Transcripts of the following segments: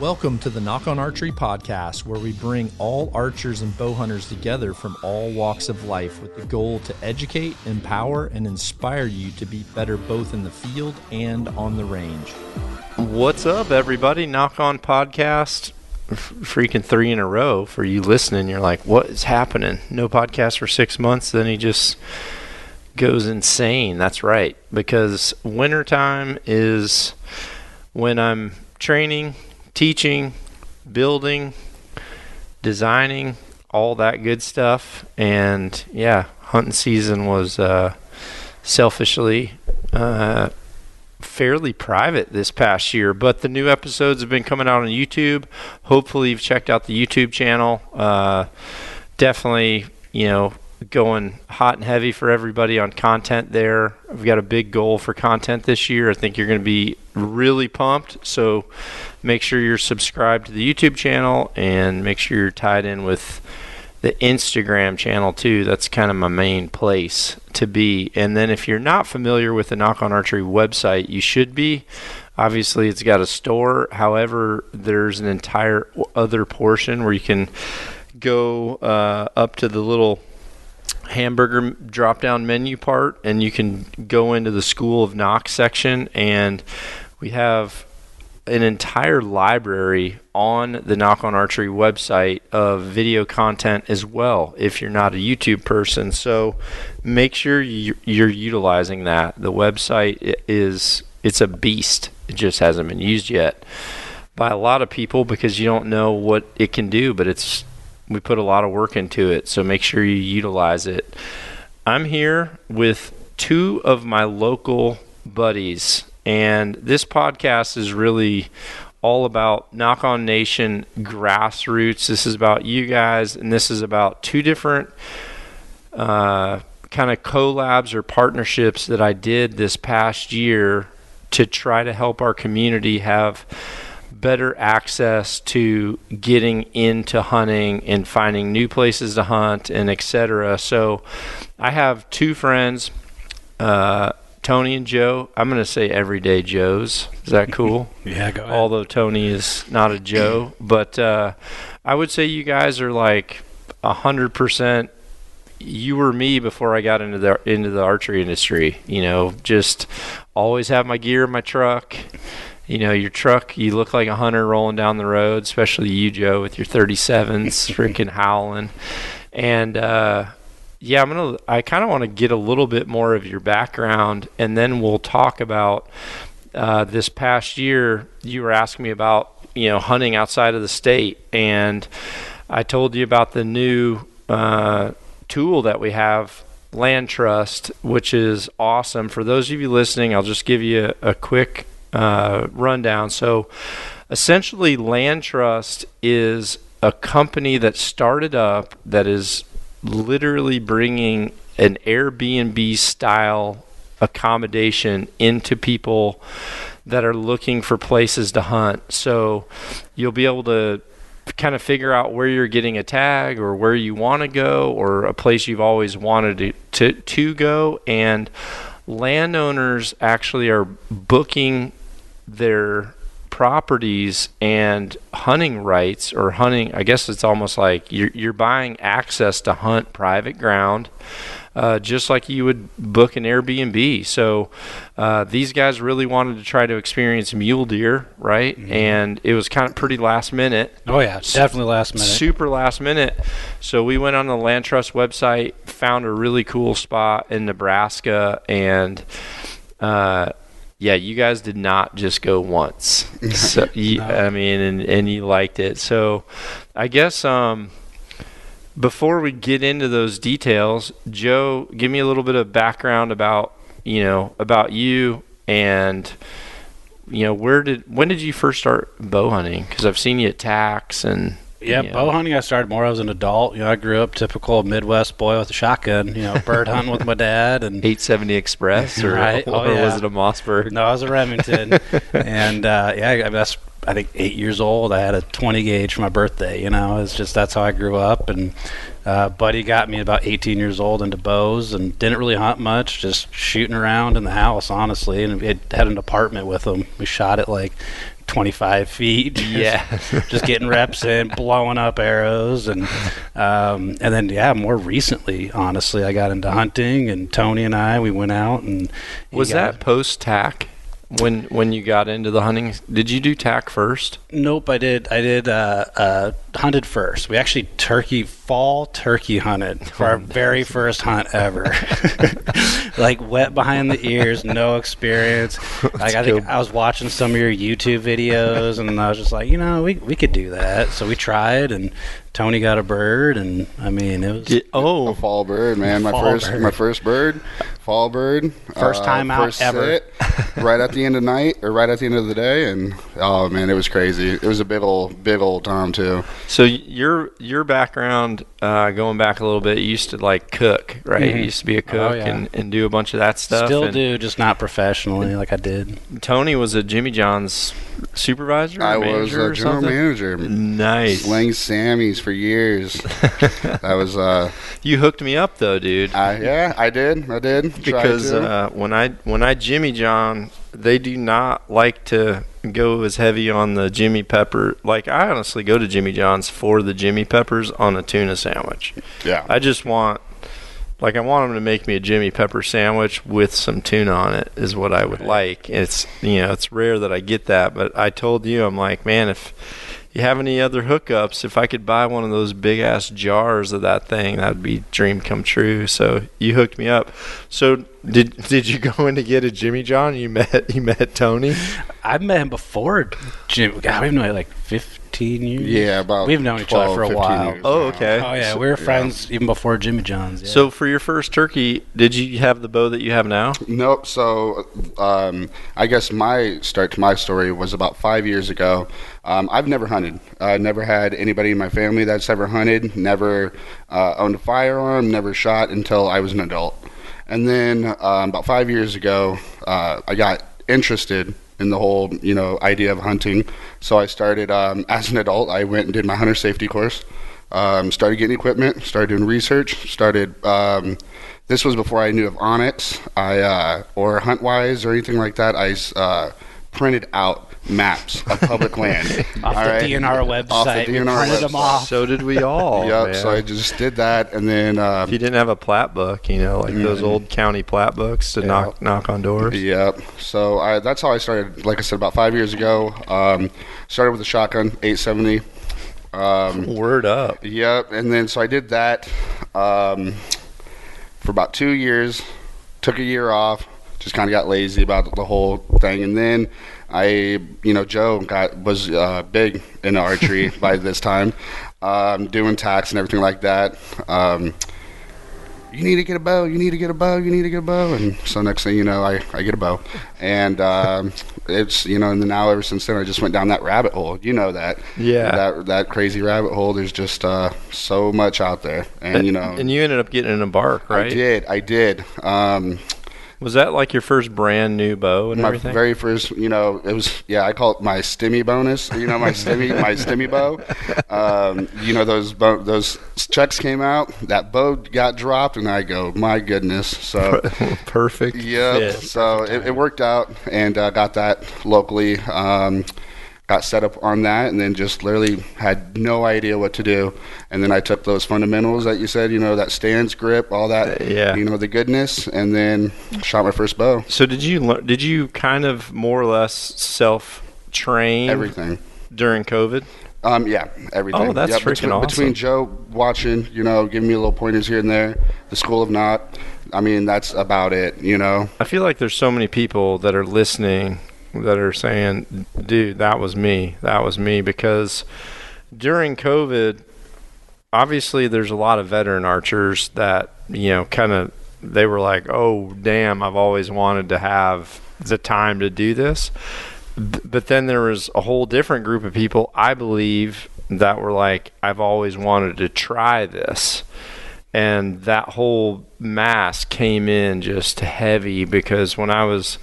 Welcome to the Nock On Archery podcast, where we bring all archers and bow hunters together from all walks of life with the goal to educate, empower, and inspire you to be better both in the field and on the range. What's up, everybody? Nock On podcast. Freaking three in a row for you listening. You're like, what is happening? No podcast for six months. Then he just goes insane. That's right. Because wintertime is when I'm training, teaching, building, designing, all that good stuff. And yeah, hunting season was uh, selfishly uh, fairly private this past year. But the new episodes have been coming out on YouTube. Hopefully, you've checked out the YouTube channel. Uh, definitely, you know, going hot and heavy for everybody on content there. I've got a big goal for content this year. I think you're going to be really pumped. So make sure you're subscribed to the YouTube channel and make sure you're tied in with the Instagram channel too. That's kind of my main place to be. And then if you're not familiar with the Nock On Archery website, you should be. Obviously, it's got a store. However, there's an entire other portion where you can go uh, up to the little hamburger drop down menu part and you can go into the School of Nock section and we have an entire library on the Nock On Archery website of video content as well if you're not a YouTube person. So make sure you're utilizing that. The website is it's a beast. It just hasn't been used yet by a lot of people because you don't know what it can do, but it's we put a lot of work into it. So make sure you utilize it. I'm here with two of my local buddies and this podcast is really all about Nock On Nation grassroots. This is about you guys, and this is about two different uh, kind of collabs or partnerships that I did this past year to try to help our community have better access to getting into hunting and finding new places to hunt and etc. So I have two friends. Uh, Tony and Joe. I'm going to say everyday Joes. Is that cool? yeah, go ahead. Although Tony is not a Joe, but uh, I would say you guys are like a hundred percent. You were me before I got into the into the archery industry. You know, just always have my gear in my truck. You know, your truck, you look like a hunter rolling down the road, especially you, Joe, with your 37s, freaking howling. And uh, yeah, I'm gonna. I kind of want to get a little bit more of your background, and then we'll talk about uh, this past year. You were asking me about you know hunting outside of the state, and I told you about the new uh, tool that we have, LandTrust, which is awesome. For those of you listening, I'll just give you a, a quick uh, rundown. So, essentially, LandTrust is a company that started up that is literally bringing an Airbnb style accommodation into people that are looking for places to hunt. So you'll be able to kind of figure out where you're getting a tag or where you want to go or a place you've always wanted to, to, to go. And landowners actually are booking their properties and hunting rights or hunting i guess it's almost like you're, you're buying access to hunt private ground uh, just like you would book an airbnb. So uh, these guys really wanted to try to experience mule deer right? Mm-hmm. and it was kind of pretty last minute. Oh yeah definitely last minute. Super last minute. So we went on the LandTrust website found a really cool spot in nebraska and uh, yeah, you guys did not just go once. so you, no. I mean, and, and you liked it. So I guess um, before we get into those details, Joe, give me a little bit of background about you know about you and you know where did when did you first start bow hunting? Because I've seen you at TACs and yeah, you know. bow hunting. I started more as an adult. You know, I grew up typical Midwest boy with a shotgun. You know, bird hunting with my dad and 870 Express, or, right? oh, or yeah. was it a Mossberg? No, it was a Remington. and uh, yeah, I, that's I think eight years old. I had a 20 gauge for my birthday. You know, it's just that's how I grew up. And uh, Buddy got me about 18 years old into bows and didn't really hunt much, just shooting around in the house, honestly. And we had, had an apartment with him. We shot at like 25 feet. Yeah. just getting reps in, blowing up arrows, and um, and then yeah, more recently, honestly, I got into hunting, and Tony and I we went out and Was got- that post TAC when when you got into the hunting? Did you do TAC first? Nope, I did. I did uh, uh, hunted first. We actually turkey fall turkey hunted for our very first hunt ever. like wet behind the ears, no experience. Like I think. I was watching some of your YouTube videos, and I was just like, you know, we we could do that. So we tried, and Tony got a bird, and I mean, it was Did, A oh, fall bird, man. My first, bird. my first bird, fall bird. First time out first ever. sit, right at the end of night or right at the end of the day, and oh man, it was crazy. It was a big old, big old time too. so your your background, uh, going back a little bit, you used to like cook, right? Mhm. You used to be a cook Oh, yeah. and, and do a bunch of that stuff. still and do, just not professionally like I did. Tony was a Jimmy John's supervisor. I was a general something? manager. Nice. Sling Sammys for years. that was, uh, you hooked me up though, dude. I, yeah, I did, I did. Because uh, when I when I Jimmy John, they do not like to go as heavy on the Jimmy Pepper. Like I honestly go to Jimmy John's for the Jimmy Peppers on a tuna sandwich. yeah, I just want. Like I want them to make me a Jimmy Pepper sandwich with some tuna on it is what I would like. It's you know it's rare that I get that, but I told you I'm like man if you have any other hookups, if I could buy one of those big ass jars of that thing, that'd be dream come true. So you hooked me up. So did did you go in to get a Jimmy John? You met you met Tony. I've met him before, Jim. God, we've known like 15 years. yeah, about We've known each other for a while. years Oh, now. okay. Oh yeah, So- we were yeah. friends even before Jimmy John's. Yeah. So for your first turkey, did you have the bow that you have now? Nope. So, um, I guess my start to my story was about five years ago. Um, I've never hunted. I never had anybody in my family that's ever hunted. Never uh, owned a firearm. Never shot until I was an adult. And then um, about five years ago, uh, I got interested in the whole, you know, idea of hunting. So I started um, as an adult. I went and did my hunter safety course. Um, started getting equipment. Started doing research. Started. Um, this was before I knew of onX, I uh, or HuntWise or anything like that. I uh, printed out maps of public land. off all the right? DNR website, Off the we DNR printed them off. So did we all. yep. man. So I just did that, and then uh, if you didn't have a plat book, you know, like those old county plat books to Yeah. knock knock on doors. Yep. So I, that's how I started. Like I said, about five years ago. Um, started with a shotgun, 870. Um, Word up. Yep, and then so I did that um, for about two years. Took a year off. Just kind of got lazy about the whole thing, and then I, you know, Joe got was uh, big in archery by this time, um, doing TACs and everything like that. Um, you need to get a bow. You need to get a bow. You need to get a bow. And so next thing you know, I, I get a bow, and um, it's you know, and then now ever since then, I just went down that rabbit hole. You know that Yeah. that that crazy rabbit hole. There's just uh, so much out there, and you know, and you ended up getting an embark, right? I did, I did. Um, Was that like your first brand new bow and my everything? very first, you know, it was yeah. I call it my stimmy bonus. You know, my stimmy, my stimmy bow. Um, you know, those bo- those checks came out. That bow got dropped, and I go, my goodness. So. Perfect. Yeah, so it, it worked out, and uh, got that locally. Um, got set up on that, and then just literally had no idea what to do. And then I took those fundamentals that you said, you know, that stance, grip, all that, Uh, yeah. you know, the goodness, and then shot my first bow. So did you lear- did you kind of more or less self train Everything. during COVID? Um, yeah, everything. Oh, that's Yep, freaking between, awesome. Between Joe watching, you know, giving me a little pointers here and there, the School of Nock. I mean, that's about it. You know. I feel like there's so many people that are listening that are saying, "Dude, that was me. That was me." Because during COVID, obviously, there's a lot of veteran archers that you know, kind of, they were like, "Oh, damn, I've always wanted to have the time to do this." But then there was a whole different group of people, I believe, that were like, "I've always wanted to try this." And that whole mass came in just heavy because when I was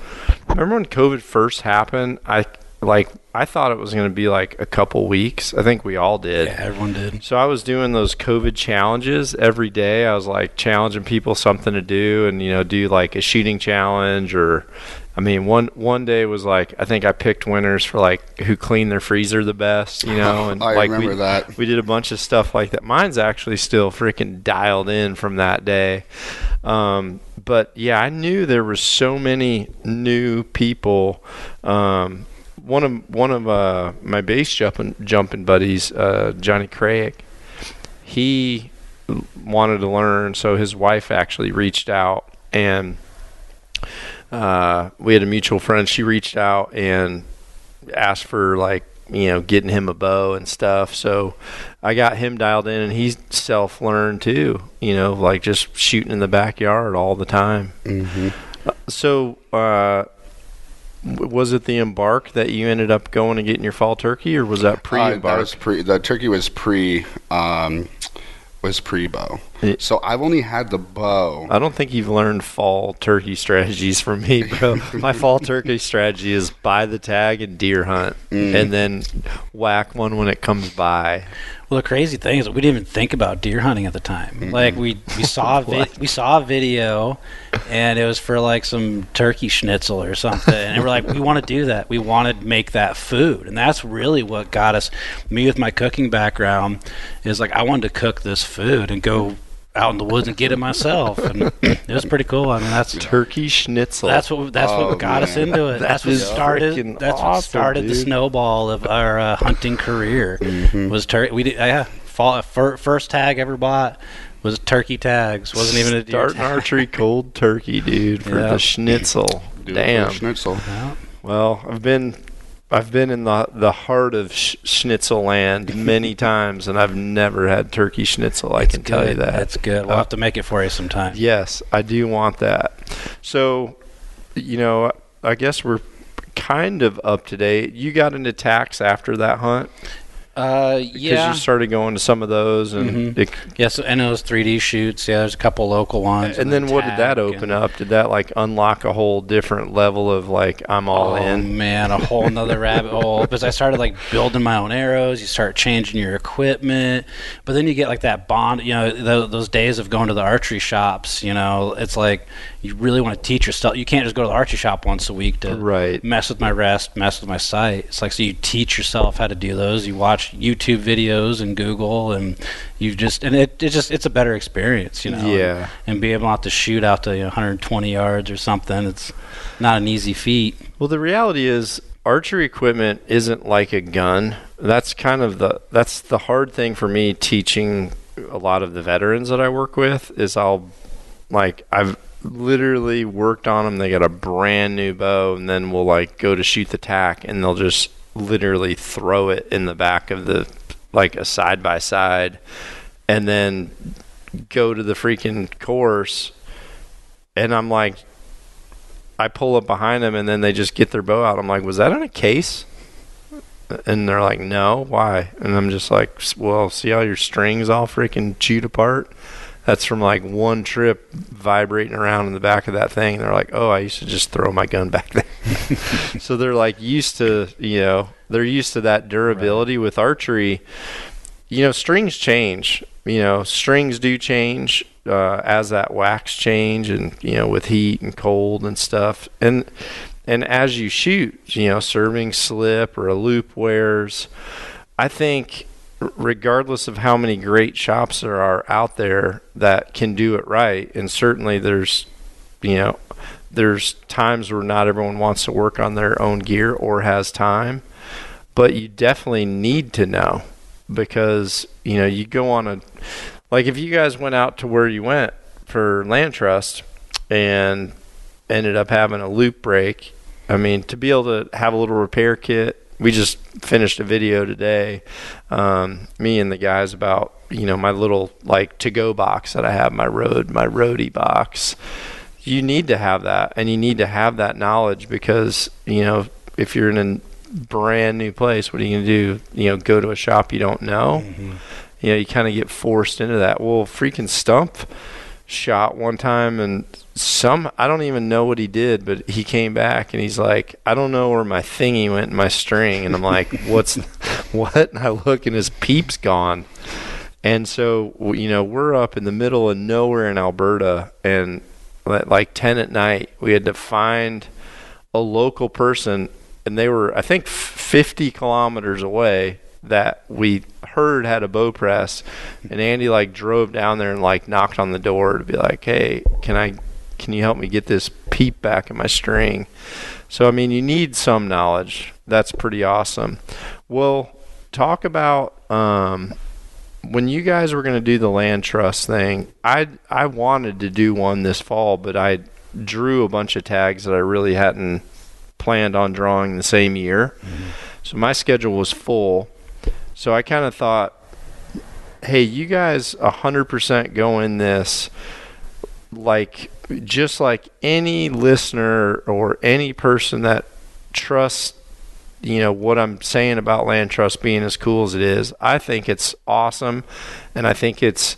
remember when COVID first happened, I like I thought it was going to be like a couple weeks. I think we all did. Yeah, everyone did. So I was doing those COVID challenges every day. I was like challenging people something to do and you know do like a shooting challenge or I mean, one one day was like I think I picked winners for like who cleaned their freezer the best, you know, and I like remember we, that. we did a bunch of stuff like that. Mine's actually still freaking dialed in from that day. Um, but yeah, I knew there were so many new people. Um, one of one of uh, my base jumping jumping buddies, uh, Johnny Craig, he wanted to learn, so his wife actually reached out and uh, we had a mutual friend. She reached out and asked for like you know getting him a bow and stuff. So I got him dialed in, and he's self learned too. You know, like just shooting in the backyard all the time. hmm So. Uh, was it the embark that you ended up going and getting your fall turkey, or was that Uh, pre-embark? that was pre. The turkey was pre. Um, was pre bow. So I've only had the bow. I don't think you've learned fall turkey strategies from me, bro. My fall turkey strategy is buy the tag and deer hunt, Mm. and then whack one when it comes by. Well, the crazy thing is we didn't even think about deer hunting at the time. Like we we saw vi- we saw a video, and it was for like some turkey schnitzel or something, and we're like, we want to do that. We want to make that food, and that's really what got us. Me with my cooking background is like I wanted to cook this food and go out in the woods and get it myself, and it was pretty cool. I mean, that's Turkey schnitzel. that's what that's Oh, what got us into it. That That's what is started. freaking That's what awesome, started the snowball of our uh, hunting career. Mhm. Was turkey? We did. Yeah, fall, fir- first tag ever bought was turkey tags. Wasn't even a deer starting tag. archery cold turkey, dude, for Yeah. the schnitzel. Do it for Damn. Schnitzel. Yeah. Well, I've been I've been in the the heart of sh- schnitzel land many times, and I've never had turkey schnitzel. I It's can tell you that. That's good. We'll Uh, have to make it for you sometime. Yes, I do want that. So, you know, I guess we're kind of up to date. You got into TACs after that hunt Uh, yeah. because you started going to some of those, and Mhm. it, Yes, and it was 3D shoots. Yeah, there's a couple local ones. and then what did that open up? Did that like unlock a whole different level of like I'm all oh, in? man, a whole another rabbit hole. Because I started like building my own arrows. You start changing your equipment, but then you get like that bond. You know, th- those days of going to the archery shops. You know, it's like you really want to teach yourself. You can't just go to the archery shop once a week to Right. mess with my rest, mess with my sight. It's like so you teach yourself how to do those. You watch YouTube videos and Google, and you just and it, it just it's a better experience. You know, Yeah. and be able not to shoot out to you know, 120 yards or something. It's not an easy feat. Well, the reality is archery equipment isn't like a gun. That's kind of the that's the hard thing for me teaching a lot of the veterans that I work with is I'll like I've literally worked on them. They got a brand new bow, and then we'll like go to shoot the TAC, and they'll just literally throw it in the back of the like a side by side, and then go to the freaking course, and I'm like, I pull up behind them and then they just get their bow out. I'm like, was that in a case? And they're like, no, why? And I'm just like, well, see how your strings all freaking chewed apart? That's from like one trip vibrating around in the back of that thing. And they're like, oh, I used to just throw my gun back there. so they're like used to, you know, they're used to that durability with archery. You know, strings change. You know, strings do change uh, as that wax change, and you know, with heat and cold and stuff. And and as you shoot, you know, serving slip or a loop wears. I think, regardless of how many great shops there are out there that can do it right, and certainly there's, you know, there's times where not everyone wants to work on their own gear or has time, but you definitely need to know because you know you go on a like if you guys went out to where you went for LandTrust and ended up having a loop break i mean to be able to have a little repair kit we just finished a video today um, me and the guys about you know my little like to go box that i have my road my roadie box. You need to have that and you need to have that knowledge because you know if you're in a brand new place what are you going to do? You know go to a shop you don't know? You know you kind of get forced into that. Well freaking stump shot one time and some I don't even know what he did, but he came back and he's like, I don't know where my thingy went in my string, and I'm like, what's what? And I look and his peep's gone. And so you know we're up in the middle of nowhere in Alberta, and at like ten at night we had to find a local person, and they were I think 50 kilometers away that we heard had a bow press, and Andy like drove down there and like knocked on the door to be like, hey, can I can you help me get this peep back in my string? So I mean, you need some knowledge. That's pretty awesome. Well, talk about um, when you guys were going to do the LandTrust thing. I I wanted to do one this fall, but I drew a bunch of tags that I really hadn't planned on drawing the same year. Mm-hmm. So my schedule was full. So I kind of thought, hey, you guys 100% go in this like just like any listener or any person that trusts you know what I'm saying about LandTrust being as cool as it is. I think it's awesome, and I think it's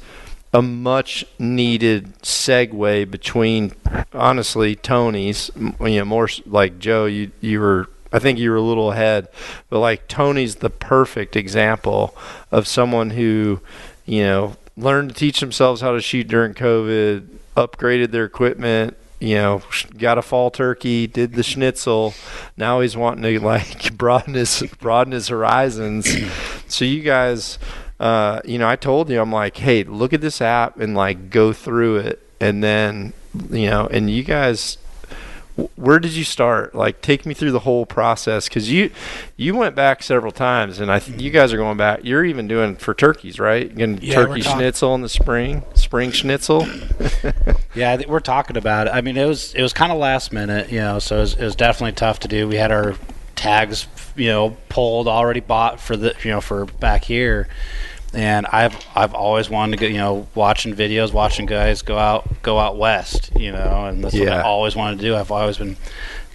a much needed segue between honestly Tony's. You know, more like Joe, you you were. I think you were a little ahead, but like Tony's the perfect example of someone who, you know, learned to teach themselves how to shoot during COVID, upgraded their equipment, you know, got a fall turkey, did the schnitzel. Now he's wanting to like broaden his broaden his horizons. so you guys, uh, you know, I told you I'm like, hey, look at this app and like go through it, and then you know, and you guys where did you start? Like, take me through the whole process because you you went back several times, and I th- you guys are going back. You're even doing for turkeys, right? You're yeah, turkey schnitzel in the spring, spring schnitzel. yeah, we're talking about it. I mean, it was it was kind of last minute, you know, so it was, it was definitely tough to do. We had our tags, you know, pulled already bought for the you know for back here and I've I've always wanted to go, you know, watching videos, watching guys go out go out west, you know, and that's yeah. what I always wanted to do. I've always been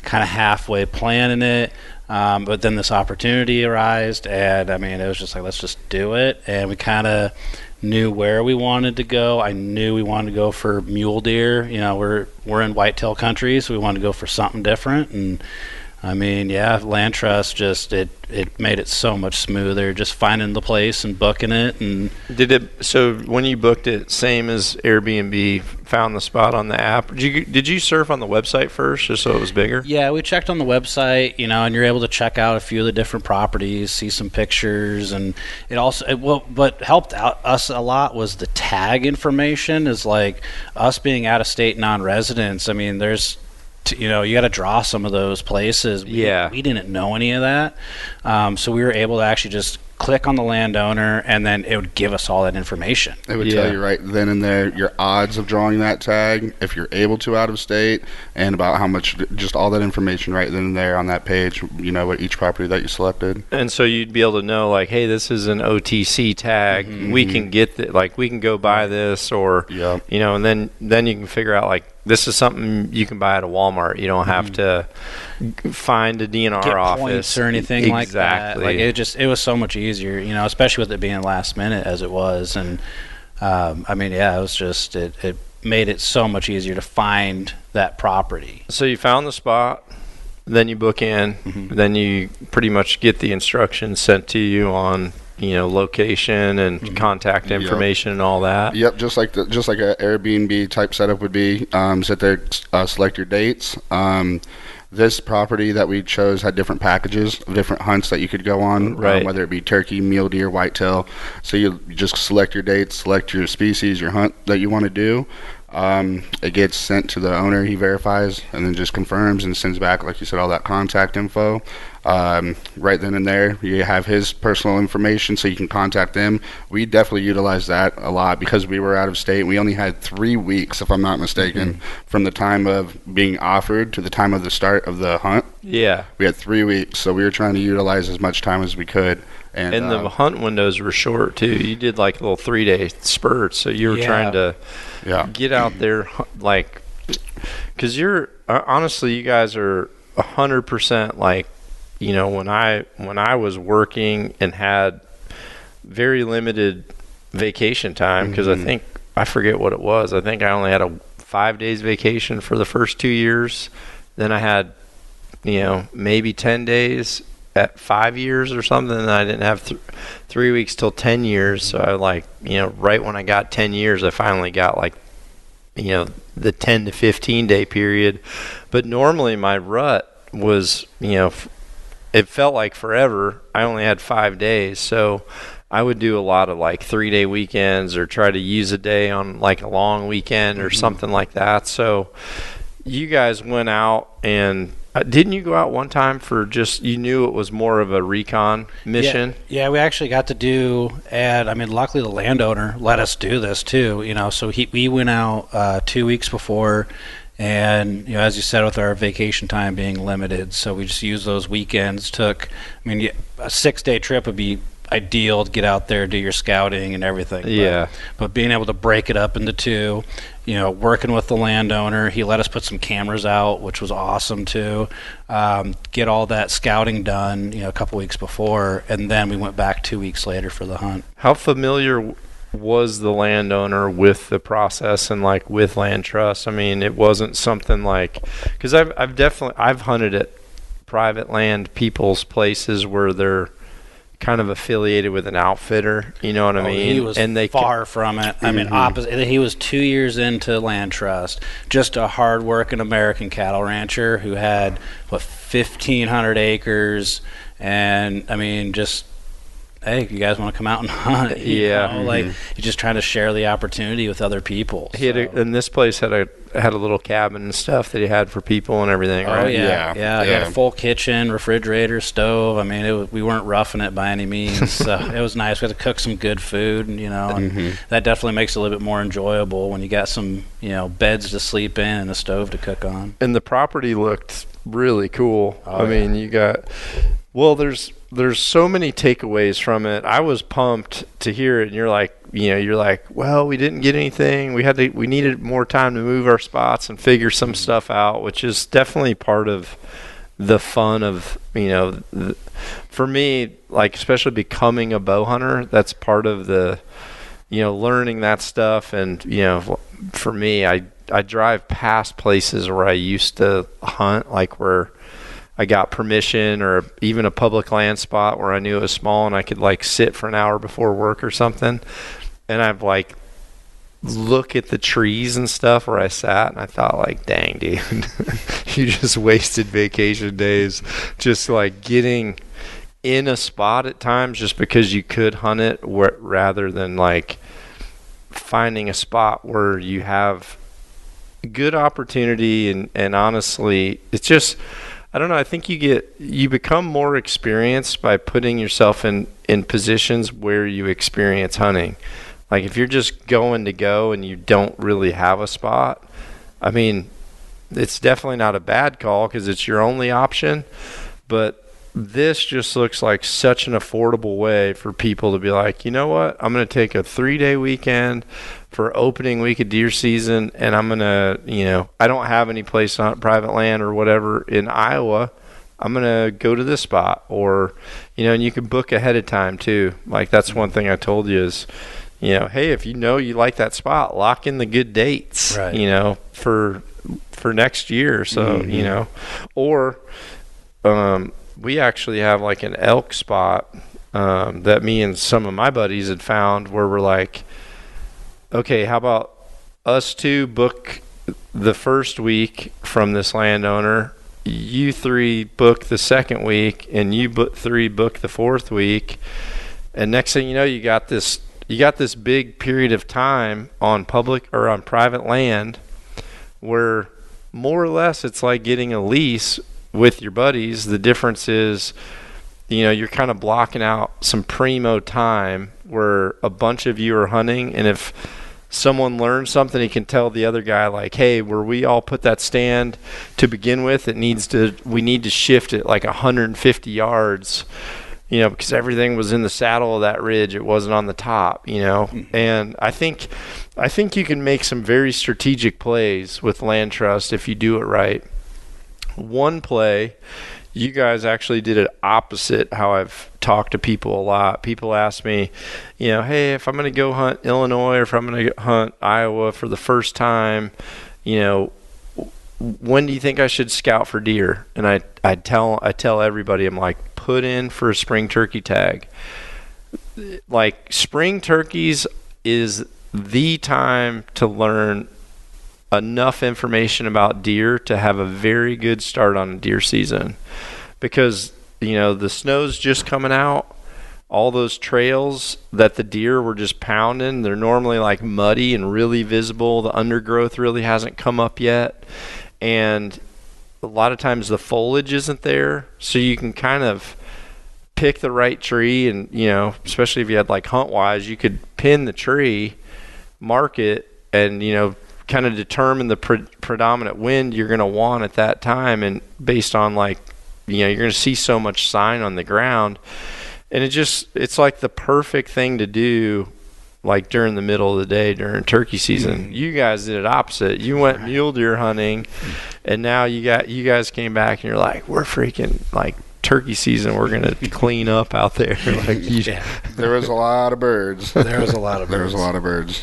kind of halfway planning it, um, but then this opportunity arose, and I mean, it was just like let's just do it, and we kind of knew where we wanted to go. I knew we wanted to go for mule deer. You know, we're we're in whitetail country, so we wanted to go for something different, and I mean, yeah, LandTrust just it it made it so much smoother just finding the place and booking it and did it so when you booked it same as Airbnb found the spot on the app. Did you did you surf on the website first just so it was bigger? Yeah we checked on the website you know and you're able to check out a few of the different properties see some pictures and it also it, well what helped out us a lot was the tag information is like us being out of state non-residents. I mean there's to, you know, you got to draw some of those places. We, yeah. We didn't know any of that. Um, so we were able to actually just click on the landowner and then it would give us all that information. It would yeah. tell you right then and there your odds of drawing that tag if you're able to out of state and about how much just all that information right then and there on that page, you know, what each property that you selected. And so you'd be able to know like, hey, this is an OTC tag. Mm-hmm. We can get the, like we can go buy this or yeah. you know, and then then you can figure out like this is something you can buy at a Walmart. You don't have mm-hmm. to find a DNR Get office or anything exactly. like that. Like it just it was so much easier, you know, especially with it being last minute as it was. And um, I mean, yeah, it was just it, it made it so much easier to find that property. So you found the spot, then you book in, mm-hmm. then you pretty much get the instructions sent to you on you know location and mm-hmm. contact information yep. and all that. Yep, just like the, just like a Airbnb type setup would be. Um, sit there, uh, select your dates. Um, this property that we chose had different packages of different hunts that you could go on, um, right. um, whether it be turkey, mule deer, whitetail. So you just select your dates, select your species, your hunt that you want to do. Um, it gets sent to the owner. He verifies and then just confirms and sends back, like you said, all that contact info. Um, right then and there, you have his personal information, so you can contact them. We definitely utilize that a lot because we were out of state. We only had three weeks, if I'm not mistaken, mm-hmm. from the time of being offered to the time of the start of the hunt. Yeah, we had three weeks, so we were trying to utilize as much time as we could. And, and the uh, hunt windows were short too. You did like little three day spurts, so you were yeah. trying to yeah. get out there like because you're uh, honestly you guys are a hundred percent like you know when I when I was working and had very limited vacation time because mm-hmm. I think I forget what it was. I think I only had a five days vacation for the first two years. Then I had you know maybe ten days at five years or something, and I didn't have th- three weeks till ten years. So I like, you know, right when I got ten years, I finally got like, you know, the ten to fifteen day period. But normally my rut was, you know, f- it felt like forever. I only had five days, so I would do a lot of like three day weekends or try to use a day on like a long weekend or Mm-hmm. something like that. So you guys went out and uh, didn't you go out one time for just you knew it was more of a recon mission? Yeah, we actually got to do, and I mean, luckily the landowner let us do this too. You know, so he we went out uh, two weeks before, and you know, as you said, with our vacation time being limited, so we just used those weekends. Took, I mean, a six day trip would be ideal to get out there, do your scouting and everything. but- Yeah. but being able to break it up into two, you know, working with the landowner, he let us put some cameras out, which was awesome too. Um, get all that scouting done, you know, a couple weeks before, and then we went back two weeks later for the hunt. How familiar was the landowner with the process and like with LandTrust? I mean, it wasn't something like because I've I've definitely I've hunted at private land people's places where they're kind of affiliated with an outfitter. You know what I Oh, mean? he was and they far from it. I mean, mm-hmm. opposite. He was two years into LandTrust, just a hard-working American cattle rancher who had what fifteen hundred acres, and I mean, just hey, you guys want to come out and hunt? You Yeah. know, like he's just trying to share the opportunity with other people. He had a, and this place had a had a little cabin and stuff that he had for people and everything, Oh right? yeah, Yeah, yeah. He had yeah. a full kitchen, refrigerator, stove. I mean, it was, we weren't roughing it by any means. so it was nice. We had to cook some good food, and you know, and Mhm. that definitely makes it a little bit more enjoyable when you got some, you know, beds to sleep in and a stove to cook on. and the property looked really cool. Oh, I mean, you got well, there's there's so many takeaways from it. I was pumped to hear it, and you're like, you know, you're like, well, we didn't get anything. We had to, we needed more time to move our spots and figure some mm-hmm. stuff out, which is definitely part of the fun of you know, th- for me, like especially becoming a bow hunter. That's part of the you know, learning that stuff. And, you know, for me, I, I drive past places where I used to hunt, like where I got permission or even a public land spot where I knew it was small and I could like sit for an hour before work or something. And I've like, look at the trees and stuff where I sat and I thought like dang dude you just wasted vacation days just like getting in a spot at times just because you could hunt it rather than like finding a spot where you have good opportunity and and honestly it's just I don't know I think you get you become more experienced by putting yourself in in positions where you experience hunting. Like if you're just going to go and you don't really have a spot I mean it's definitely not a bad call because it's your only option but this just looks like such an affordable way for people to be like, you know what? I'm going to take a three day weekend for opening week of deer season, and I'm going to, you know, I don't have any place on private land or whatever in Iowa. I'm going to go to this spot, or, you know, and you can book ahead of time too. Like, that's one thing I told you is, you know, hey, if you know you like that spot, lock in the good dates, Right. you know, for for next year. So, you know, or, um, we actually have like an elk spot um, that me and some of my buddies had found where we're like, okay, how about us two book the first week from this landowner, you three book the second week, and you book three book the fourth week, and next thing you know, you got this you got this big period of time on public or on private land where more or less it's like getting a lease with your buddies. The difference is, you know, you're kind of blocking out some primo time where a bunch of you are hunting, and if someone learns something, he can tell the other guy like, "Hey, where we all put that stand to begin with, it needs to we need to shift it like 150 yards." You know, because everything was in the saddle of that ridge, it wasn't on the top. You know, hmm. and I think, I think you can make some very strategic plays with LandTrust if you do it right one play you guys actually did it opposite how I've talked to people a lot. People ask me, you know, hey, if I'm going to go hunt Illinois or if I'm going to hunt Iowa for the first time, you know, when do you think I should scout for deer? And I I tell I tell everybody I'm like put in for a spring turkey tag. Like spring turkeys is the time to learn enough information about deer to have a very good start on deer season. Because you know the snow's just coming out. All those trails that the deer were just pounding they're normally like muddy and really visible. The undergrowth really hasn't come up yet. And a lot of times the foliage isn't there. So you can kind of pick the right tree and you know especially if you had like HuntWise you could pin the tree mark it and you know kind of determine the pre- predominant wind you're going to want at that time and based on like you know you're going to see so much sign on the ground. And it just it's like the perfect thing to do like during the middle of the day during turkey season. Mm. you guys did it opposite. You went mule deer hunting and now you got you guys came back and you're like we're freaking like turkey season. We're gonna clean up out there. Like you, yeah. there was a lot of birds. There was a lot of birds there was a lot of birds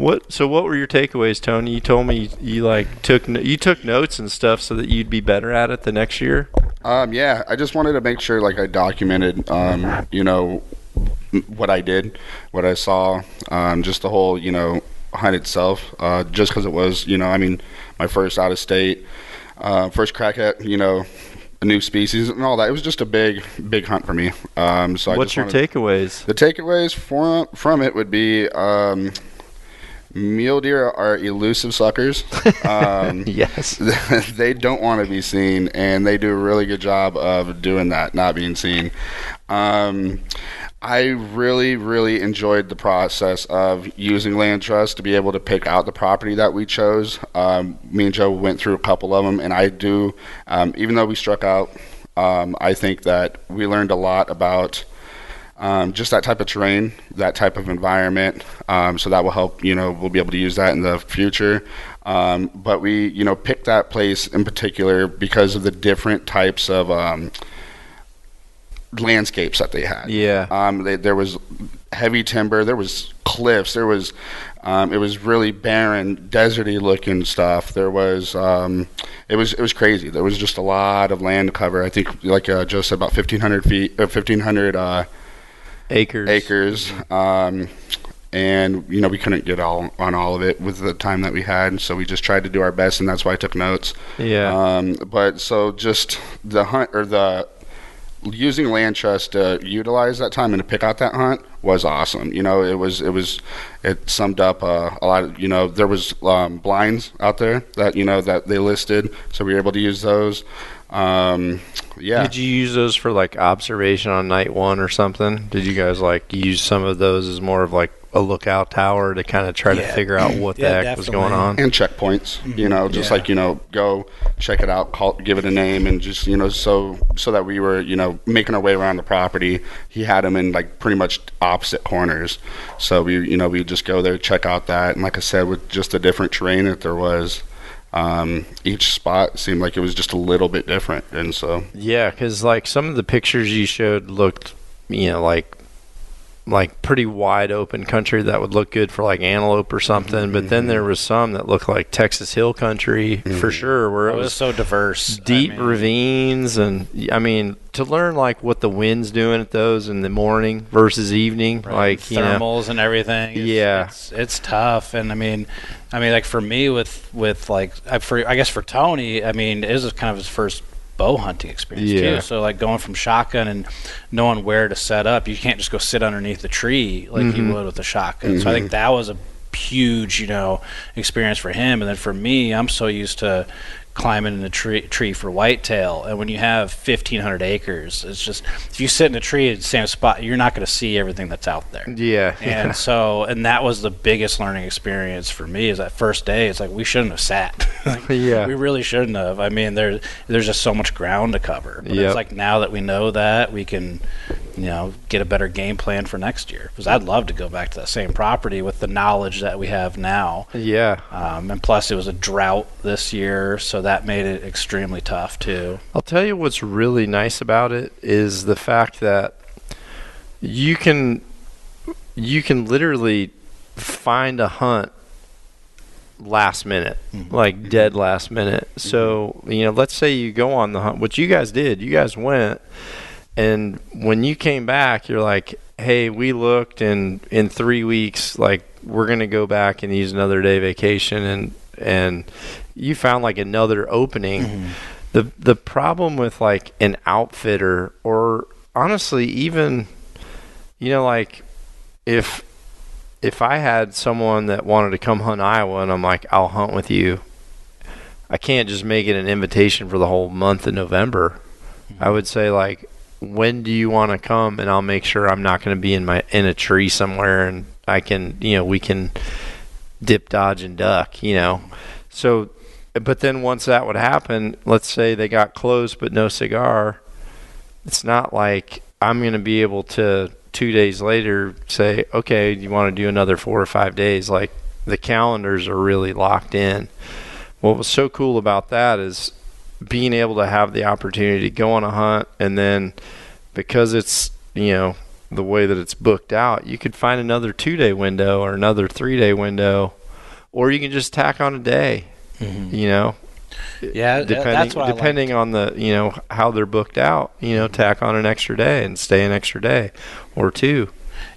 what? So what were your takeaways, Tony? You told me you like took you took notes and stuff so that you'd be better at it the next year. Um, yeah, I just wanted to make sure like I documented, um, you know, what I did, what I saw, um, just the whole, you know, hunt itself. Uh, just because it was, you know, I mean, my first out of state, uh, first crack at, you know, a new species and all that. It was just a big, big hunt for me. Um, so what's your wanted, takeaways? The takeaways from from it would be. Um, Mule deer are elusive suckers. Um, yes. they don't want to be seen, and they do a really good job of doing that, not being seen. Um, I really, really enjoyed the process of using LandTrust to be able to pick out the property that we chose. Um, me and Joe went through a couple of them, and I do, um, even though we struck out, um, I think that we learned a lot about um, just that type of terrain, that type of environment. Um, so that will help. You know, we'll be able to use that in the future. Um, but we, you know, picked that place in particular because of the different types of um, landscapes that they had. Yeah. Um, they, there was heavy timber. There was cliffs. There was. Um, it was really barren, deserty looking stuff. There was. it was. It was crazy. There was just a lot of land cover. I think, like uh, Joe said, about 1,500 feet, or 1,500. Uh, acres. Acres. Um, and you know we couldn't get all on all of it with the time that we had, so we just tried to do our best, and that's why I took notes. Yeah. Um, but so just the hunt or the using LandTrust to utilize that time and to pick out that hunt was awesome. You know, it was it was it summed up uh, a lot. Of, you know, there was um, blinds out there that you know that they listed, so we were able to use those. Um, yeah. Did you use those for like observation on night one or something? Did you guys like use some of those as more of like a lookout tower to kind of try yeah. to figure out what yeah, the heck definitely. was going on? And checkpoints, you know, just yeah. like you know, go check it out, call, give it a name, and just you know, so so that we were you know making our way around the property. He had them in like pretty much opposite corners, so we you know we just go there, check out that, and like I said, with just the different terrain that there was, um, each spot seemed like it was just a little bit different, and so yeah, because like some of the pictures you showed looked, you know, like like pretty wide open country that would look good for like antelope or something. Mm-hmm. But then there was some that looked like Texas Hill country mm-hmm. for sure, where it, it was, was, so diverse, deep I mean, ravines, and I mean to learn like what the wind's doing at those in the morning versus evening, right. like thermals know, and everything. It's, yeah, it's, it's tough, and I mean, I mean, like for me with with like for I guess for Tony, I mean, it was kind of his first bow hunting experience yeah. too. So like going from shotgun and knowing where to set up, you can't just go sit underneath the tree like mm-hmm. you would with a shotgun. Mm-hmm. So I think mm-hmm. that was a huge, you know, experience for him. And then for me, I'm so used to climbing in a tree, tree for whitetail. And when you have 1,500 acres, it's just if you sit in a tree at the same spot, you're not going to see everything that's out there. Yeah. And so, and that was the biggest learning experience for me. Is that first day? It's like we shouldn't have sat. like, yeah. We really shouldn't have. I mean, there's there's just so much ground to cover. But yep. it's like now that we know that, we can you know, get a better game plan for next year. Because I'd love to go back to that same property with the knowledge that we have now. Yeah. Um, and plus, it was a drought this year, so that made it extremely tough too. I'll tell you what's really nice about it is the fact that you can you can literally find a hunt last minute, mm-hmm. like dead last minute. Mm-hmm. So, you know, let's say you go on the hunt, which you guys did. You guys went and when you came back, you're like, "Hey, we looked, and in three weeks, like we're gonna go back and use another day vacation." And and you found like another opening. Mm-hmm. The the problem with like an outfitter or honestly even you know like if if I had someone that wanted to come hunt Iowa and I'm like I'll hunt with you I can't just make it an invitation for the whole month of November. Mm-hmm. I would say like when do you want to come and I'll make sure I'm not going to be in my in a tree somewhere and I can, you know, we can dip dodge and duck, you know. So but then once that would happen, let's say they got close but no cigar, it's not like I'm going to be able to 2 days later say, "Okay, you want to do another 4 or 5 days?" Like the calendars are really locked in what was so cool about that is being able to have the opportunity to go on a hunt and then because it's you know the way that it's booked out you could find another two day window or another three day window or you can just tack on a day Mm-hmm. you know Yeah, depending that's what I depending on the you know how they're booked out you know tack on an extra day and stay an extra day or two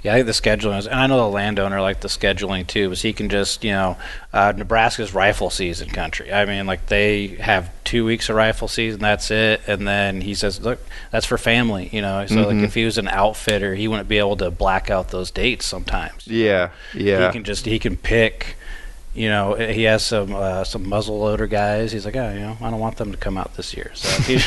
Yeah, I think the scheduling is, and I know the landowner like the scheduling too, because he can just, you know, uh, Nebraska's rifle season country. I mean, like they have two weeks of rifle season, that's it, and then he says, look, that's for family, you know. So like Mhm. if he was an outfitter, he wouldn't be able to black out those dates sometimes. yeah yeah He can just he can pick. You know, he has some uh, some muzzle loader guys. He's like, oh, you know, I don't want them to come out this year. So, he,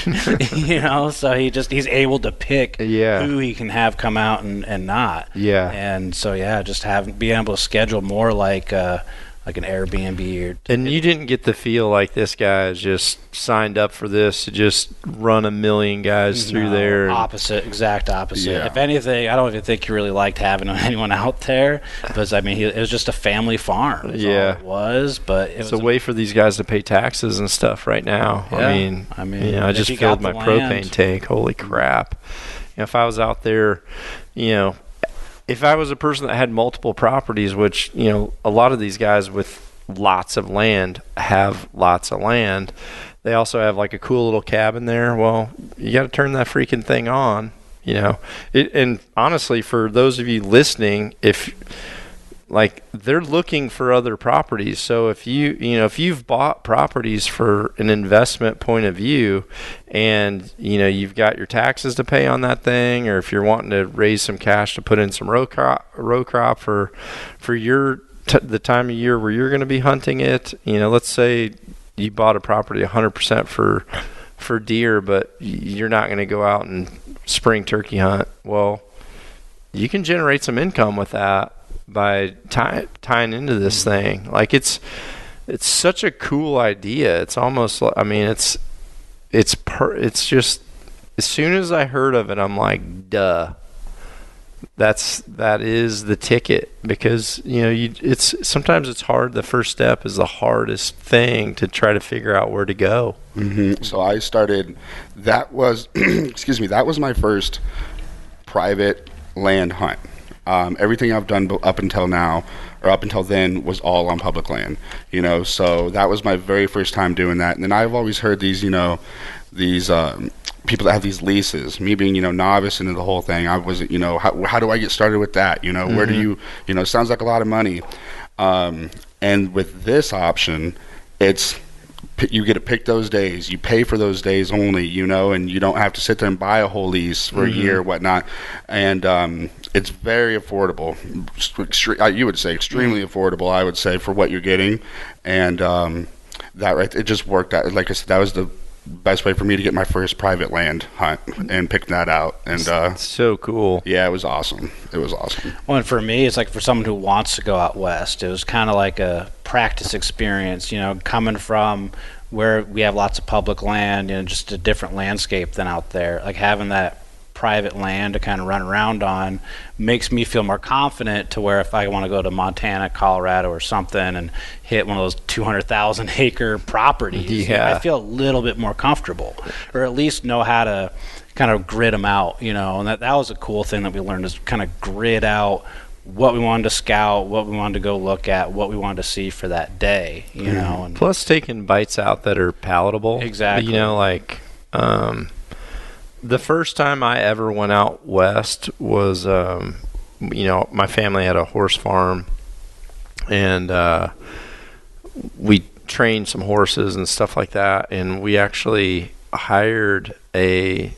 you know, so he just he's able to pick Yeah. who he can have come out and, and not. yeah And so yeah, just having being able to schedule more like uh, like an Airbnb or And you didn't get the feel like this guy is just signed up for this to just run a million guys through No, there. Opposite, exact opposite. Yeah. If anything, I don't even think he really liked having anyone out there because I mean, he, it was just a family farm. is all Yeah. it was. But it it's was a way for these guys to pay taxes and stuff right now. Yeah. I mean, I mean, you know, I just filled my the propane tank. Holy crap! You know, if I was out there, you know, if I was a person that had multiple properties, which you know, a lot of these guys with lots of land have lots of land. They also have like a cool little cabin there. Well, you got to turn that freaking thing on. You know, it, and honestly, for those of you listening, if like they're looking for other properties. So if you you know if you've bought properties for an investment point of view and you know you've got your taxes to pay on that thing or if you're wanting to raise some cash to put in some row crop, row crop for for your t- the time of year where you're going to be hunting it you know let's say you bought a property 100% for for deer but you're not going to go out and spring turkey hunt well you can generate some income with that by tie, tying into this thing. Like it's it's such a cool idea. It's almost I mean it's it's per, it's just as soon as I heard of it, I'm like, duh. That's that is the ticket because you know you it's sometimes it's hard. The first step is the hardest thing to try to figure out where to go. hmm So I started. That was, excuse me. That was my first private land hunt. Um, everything I've done up until now, or up until then, was all on public land. You know, so that was my very first time doing that. And then I've always heard these, you know, these um, people that have these leases. Me being, you know, novice into the whole thing, I was, you know, how, how do I get started with that? You know, where do you, you know, sounds like a lot of money. Um, and with this option, it's you get to pick those days. You pay for those days only, you know, and you don't have to sit there and buy a whole lease for a year or whatnot. And um, it's very affordable. Extre- you would say extremely affordable. I would say for what you're getting, and um, that right, it just worked out. Like I said, that was the best way for me to get my first private land hunt and pick that out. And uh, So cool. yeah, it was awesome. It was awesome. Well, and for me, it's like for someone who wants to go out west, it was kind of like a practice experience, you know, coming from where we have lots of public land and just a different landscape than out there. Like having that private land to kind of run around on makes me feel more confident to where if I want to go to Montana, Colorado, or something and hit one of those 200,000 acre properties, Yeah. I feel a little bit more comfortable or at least know how to kind of grid them out, you know. And that, that was a cool thing that we learned is kind of grid out what we wanted to scout, what we wanted to go look at, what we wanted to see for that day, you know. And Plus, taking bites out that are palatable. Exactly. You know, like um, the first time I ever went out west was, um, you know, my family had a horse farm, and uh, we trained some horses and stuff like that. And we actually hired a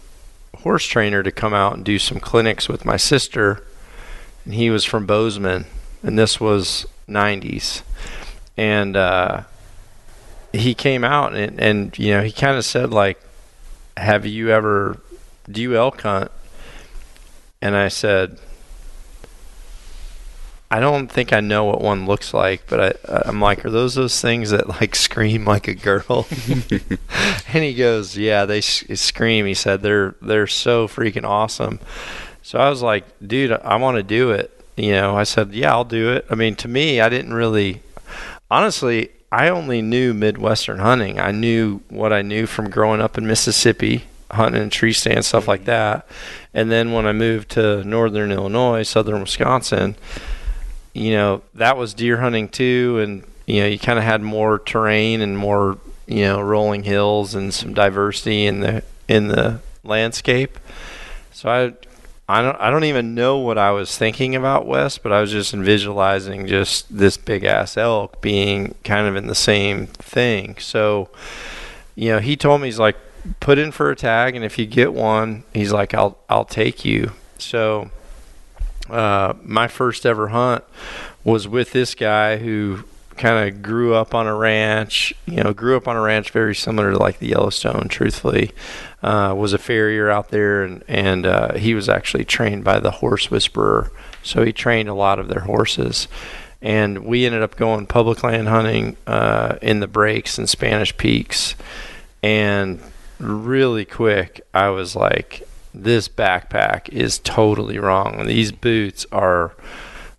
horse trainer to come out and do some clinics with my sister. And he was from Bozeman, and this was 90s. And uh, he came out and, and you know, he kind of said, like, have you ever, do you elk hunt? And I said, I don't think I know what one looks like, but I, I'm like, are those those things that like scream like a girl? and he goes, yeah, they scream. He said they're they're so freaking awesome. So I was like, dude, I want to do it. You know, I said, yeah, I'll do it. I mean, to me, I didn't really, honestly, I only knew Midwestern hunting. I knew what I knew from growing up in Mississippi, hunting in tree stands, stuff like mm-hmm. that. And then when I moved to northern Illinois, southern Wisconsin, you know, that was deer hunting too. And, you know, you kind of had more terrain and more, you know, rolling hills and some diversity in the, in the landscape. So I, I don't, I don't even know what I was thinking about West, but I was just visualizing just this big ass elk being kind of in the same thing. So, you know, he told me he's like, put in for a tag, and if you get one, he's like, I'll, I'll take you. So, uh, my first ever hunt was with this guy who kind of grew up on a ranch. You know, grew up on a ranch very similar to like the Yellowstone. Truthfully, uh, was a farrier out there, and and uh, he was actually trained by the Horse Whisperer, so he trained a lot of their horses. And we ended up going public land hunting uh, in the breaks and Spanish Peaks, and really quick, I was like, this backpack is totally wrong. These boots are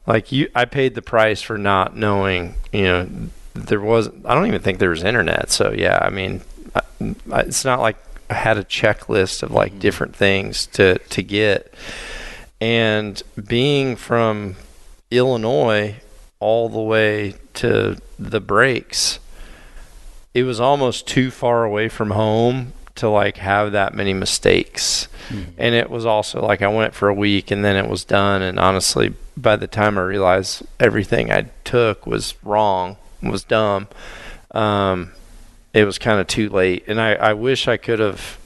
like you. I paid the price for not knowing. You know, there was. I don't even think there was internet. So yeah, I mean, I, it's not like I had a checklist of like mm-hmm. different things to to get. And being from Illinois all the way to the breaks, it was almost too far away from home to like have that many mistakes. Mm-hmm. And it was also like I went for a week and then it was done. And honestly, by the time I realized everything I took was wrong, was dumb, um, it was kind of too late. And I, I wish I could have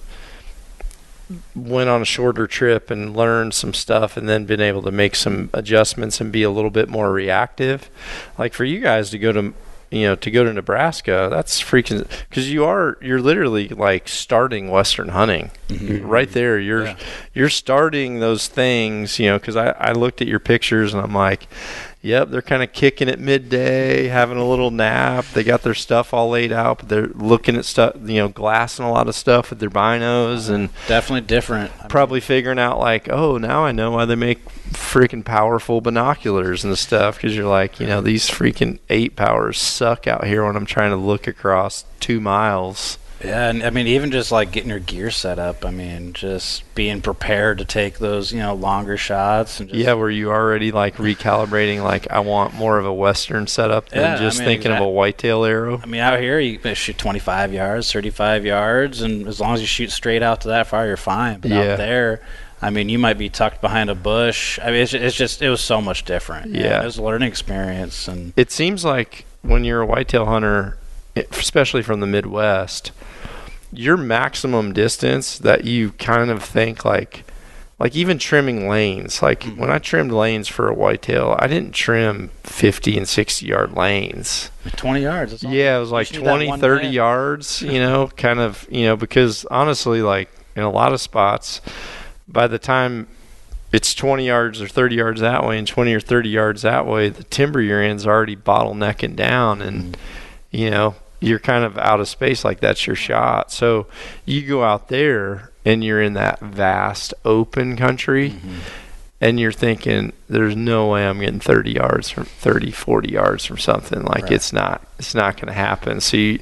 went on a shorter trip and learned some stuff and then been able to make some adjustments and be a little bit more reactive. Like for you guys to go to you know to go to Nebraska, that's freaking because you are you're literally like starting Western hunting mm-hmm. right there. You're yeah. you're starting those things, you know. Because I I looked at your pictures and I'm like, Yep, they're kind of kicking it midday, having a little nap. They got their stuff all laid out, but they're looking at stuff, you know, glassing a lot of stuff with their binos and definitely different. Probably figuring out like, oh, now I know why they make freaking powerful binoculars and stuff because you're like, you know, these freaking eight powers suck out here when I'm trying to look across two miles. Yeah, and I mean, even just like getting your gear set up. I mean, just being prepared to take those, you know, longer shots. And yeah, were you already like recalibrating? Like, I want more of a western setup than yeah, just I mean, thinking exactly. of a whitetail arrow. I mean, out here you can shoot 25 yards, 35 yards, and as long as you shoot straight out to that far, you're fine. But yeah. out there, I mean, you might be tucked behind a bush. I mean, it's, it's just it was so much different. Yeah, it was a learning experience, and it seems like when you're a whitetail hunter, especially from the Midwest your maximum distance that you kind of think like like even trimming lanes like mm-hmm. when i trimmed lanes for a whitetail i didn't trim 50 and 60 yard lanes 20 yards yeah it was like 20 30 yards you know kind of you know because honestly like in a lot of spots by the time it's 20 yards or 30 yards that way and 20 or 30 yards that way the timber you're in is already bottlenecking down and mm-hmm. you know you're kind of out of space like that's your shot. So you go out there and you're in that vast open country mm-hmm. and you're thinking there's no way i'm getting 30 yards from 30 40 yards from something. Like right. it's not it's not going to happen. So you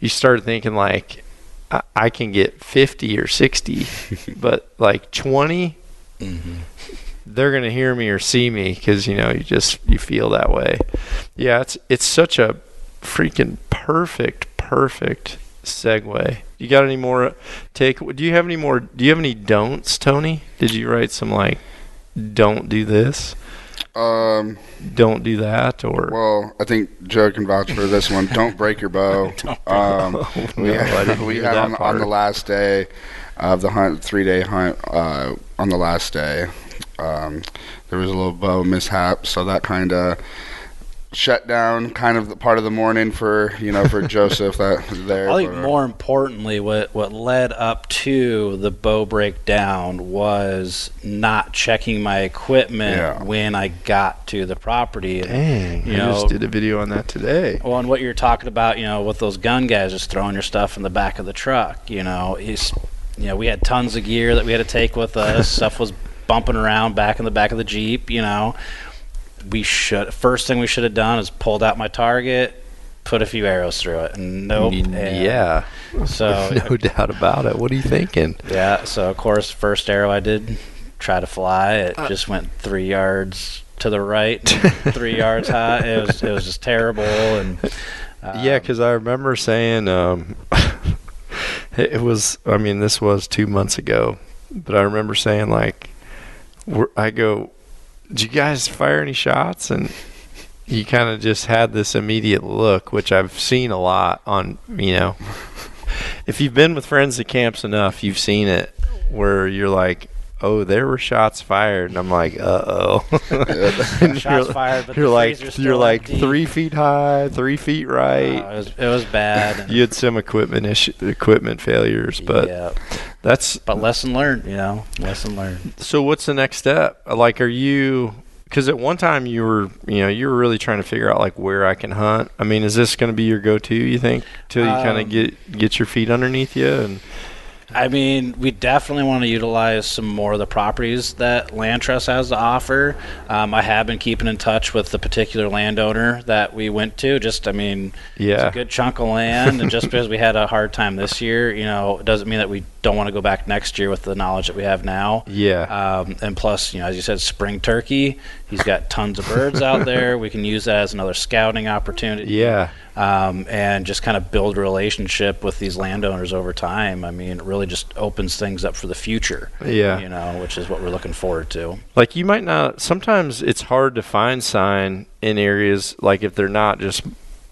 you start thinking like I, I can get 50 or 60 but like 20 mm-hmm. They're going to hear me or see me because you know you just you feel that way. Yeah it's it's such a freaking perfect, perfect segue. You got any more take? Do you have any more? Do you have any don'ts, Tony? Did you write some like, don't do this? Um, don't do that or well, I think Joe can vouch for this one. Don't break your bow. um, we No, had, we had on, on the last day of the hunt, three day hunt. Uh, on the last day, um, there was a little bow mishap, so that kind of shut down kind of the part of the morning for you know for Joseph that was there. I think but, more importantly, what what led up to the bow breakdown was not checking my equipment Yeah. when I got to the property. And, dang You i know- just did a video on that today Well, and what you're talking about, you know, with those gun guys just throwing your stuff in the back of the truck, you know, is, you know, we had tons of gear that we had to take with us. Stuff was bumping around back in the back of the jeep, you know. We should first thing we should have done is pulled out my target, put a few arrows through it, and nope. and yeah So no doubt about it what are you thinking yeah, so of course, first arrow I did try to fly, it Uh. just went three yards to the right, three yards high. It was it was just terrible, and Yeah, um, because I remember saying um, it was. I mean, this was two months ago, but I remember saying like, we're, I go, "Did you guys fire any shots?" And you kind of just had this immediate look, which I've seen a lot on. You know, if you've been with friends at camps enough, you've seen it where you're like. Oh, there were shots fired, and I'm like, uh oh. shots fired, but You're the like you're still like empty. three feet high, three feet right. Uh, it was it was bad. you had some equipment issue, equipment failures, but yeah, that's but lesson learned, you know, lesson learned. so. What's the next step? Like, are you? Because at one time you were, you know, you were really trying to figure out like where I can hunt. I mean, is this going to be your go-to? You think till you kind Um, of get get your feet underneath you and I mean, we definitely want to utilize some more of the properties that LandTrust has to offer. Um, I have been keeping in touch with the particular landowner that we went to. Just, I mean, it's yeah, a good chunk of land, and just because we had a hard time this year, you know, it doesn't mean that we don't want to go back next year with the knowledge that we have now. yeah, Um, and plus, you know, as you said, spring turkey. He's got tons of birds out there. We can use that as another scouting opportunity. yeah. Um, and just kind of build a relationship with these landowners over time. I mean, it really just opens things up for the future. Yeah. You know, which is what we're looking forward to. Like you might not. Sometimes it's hard to find sign in areas like if they're not just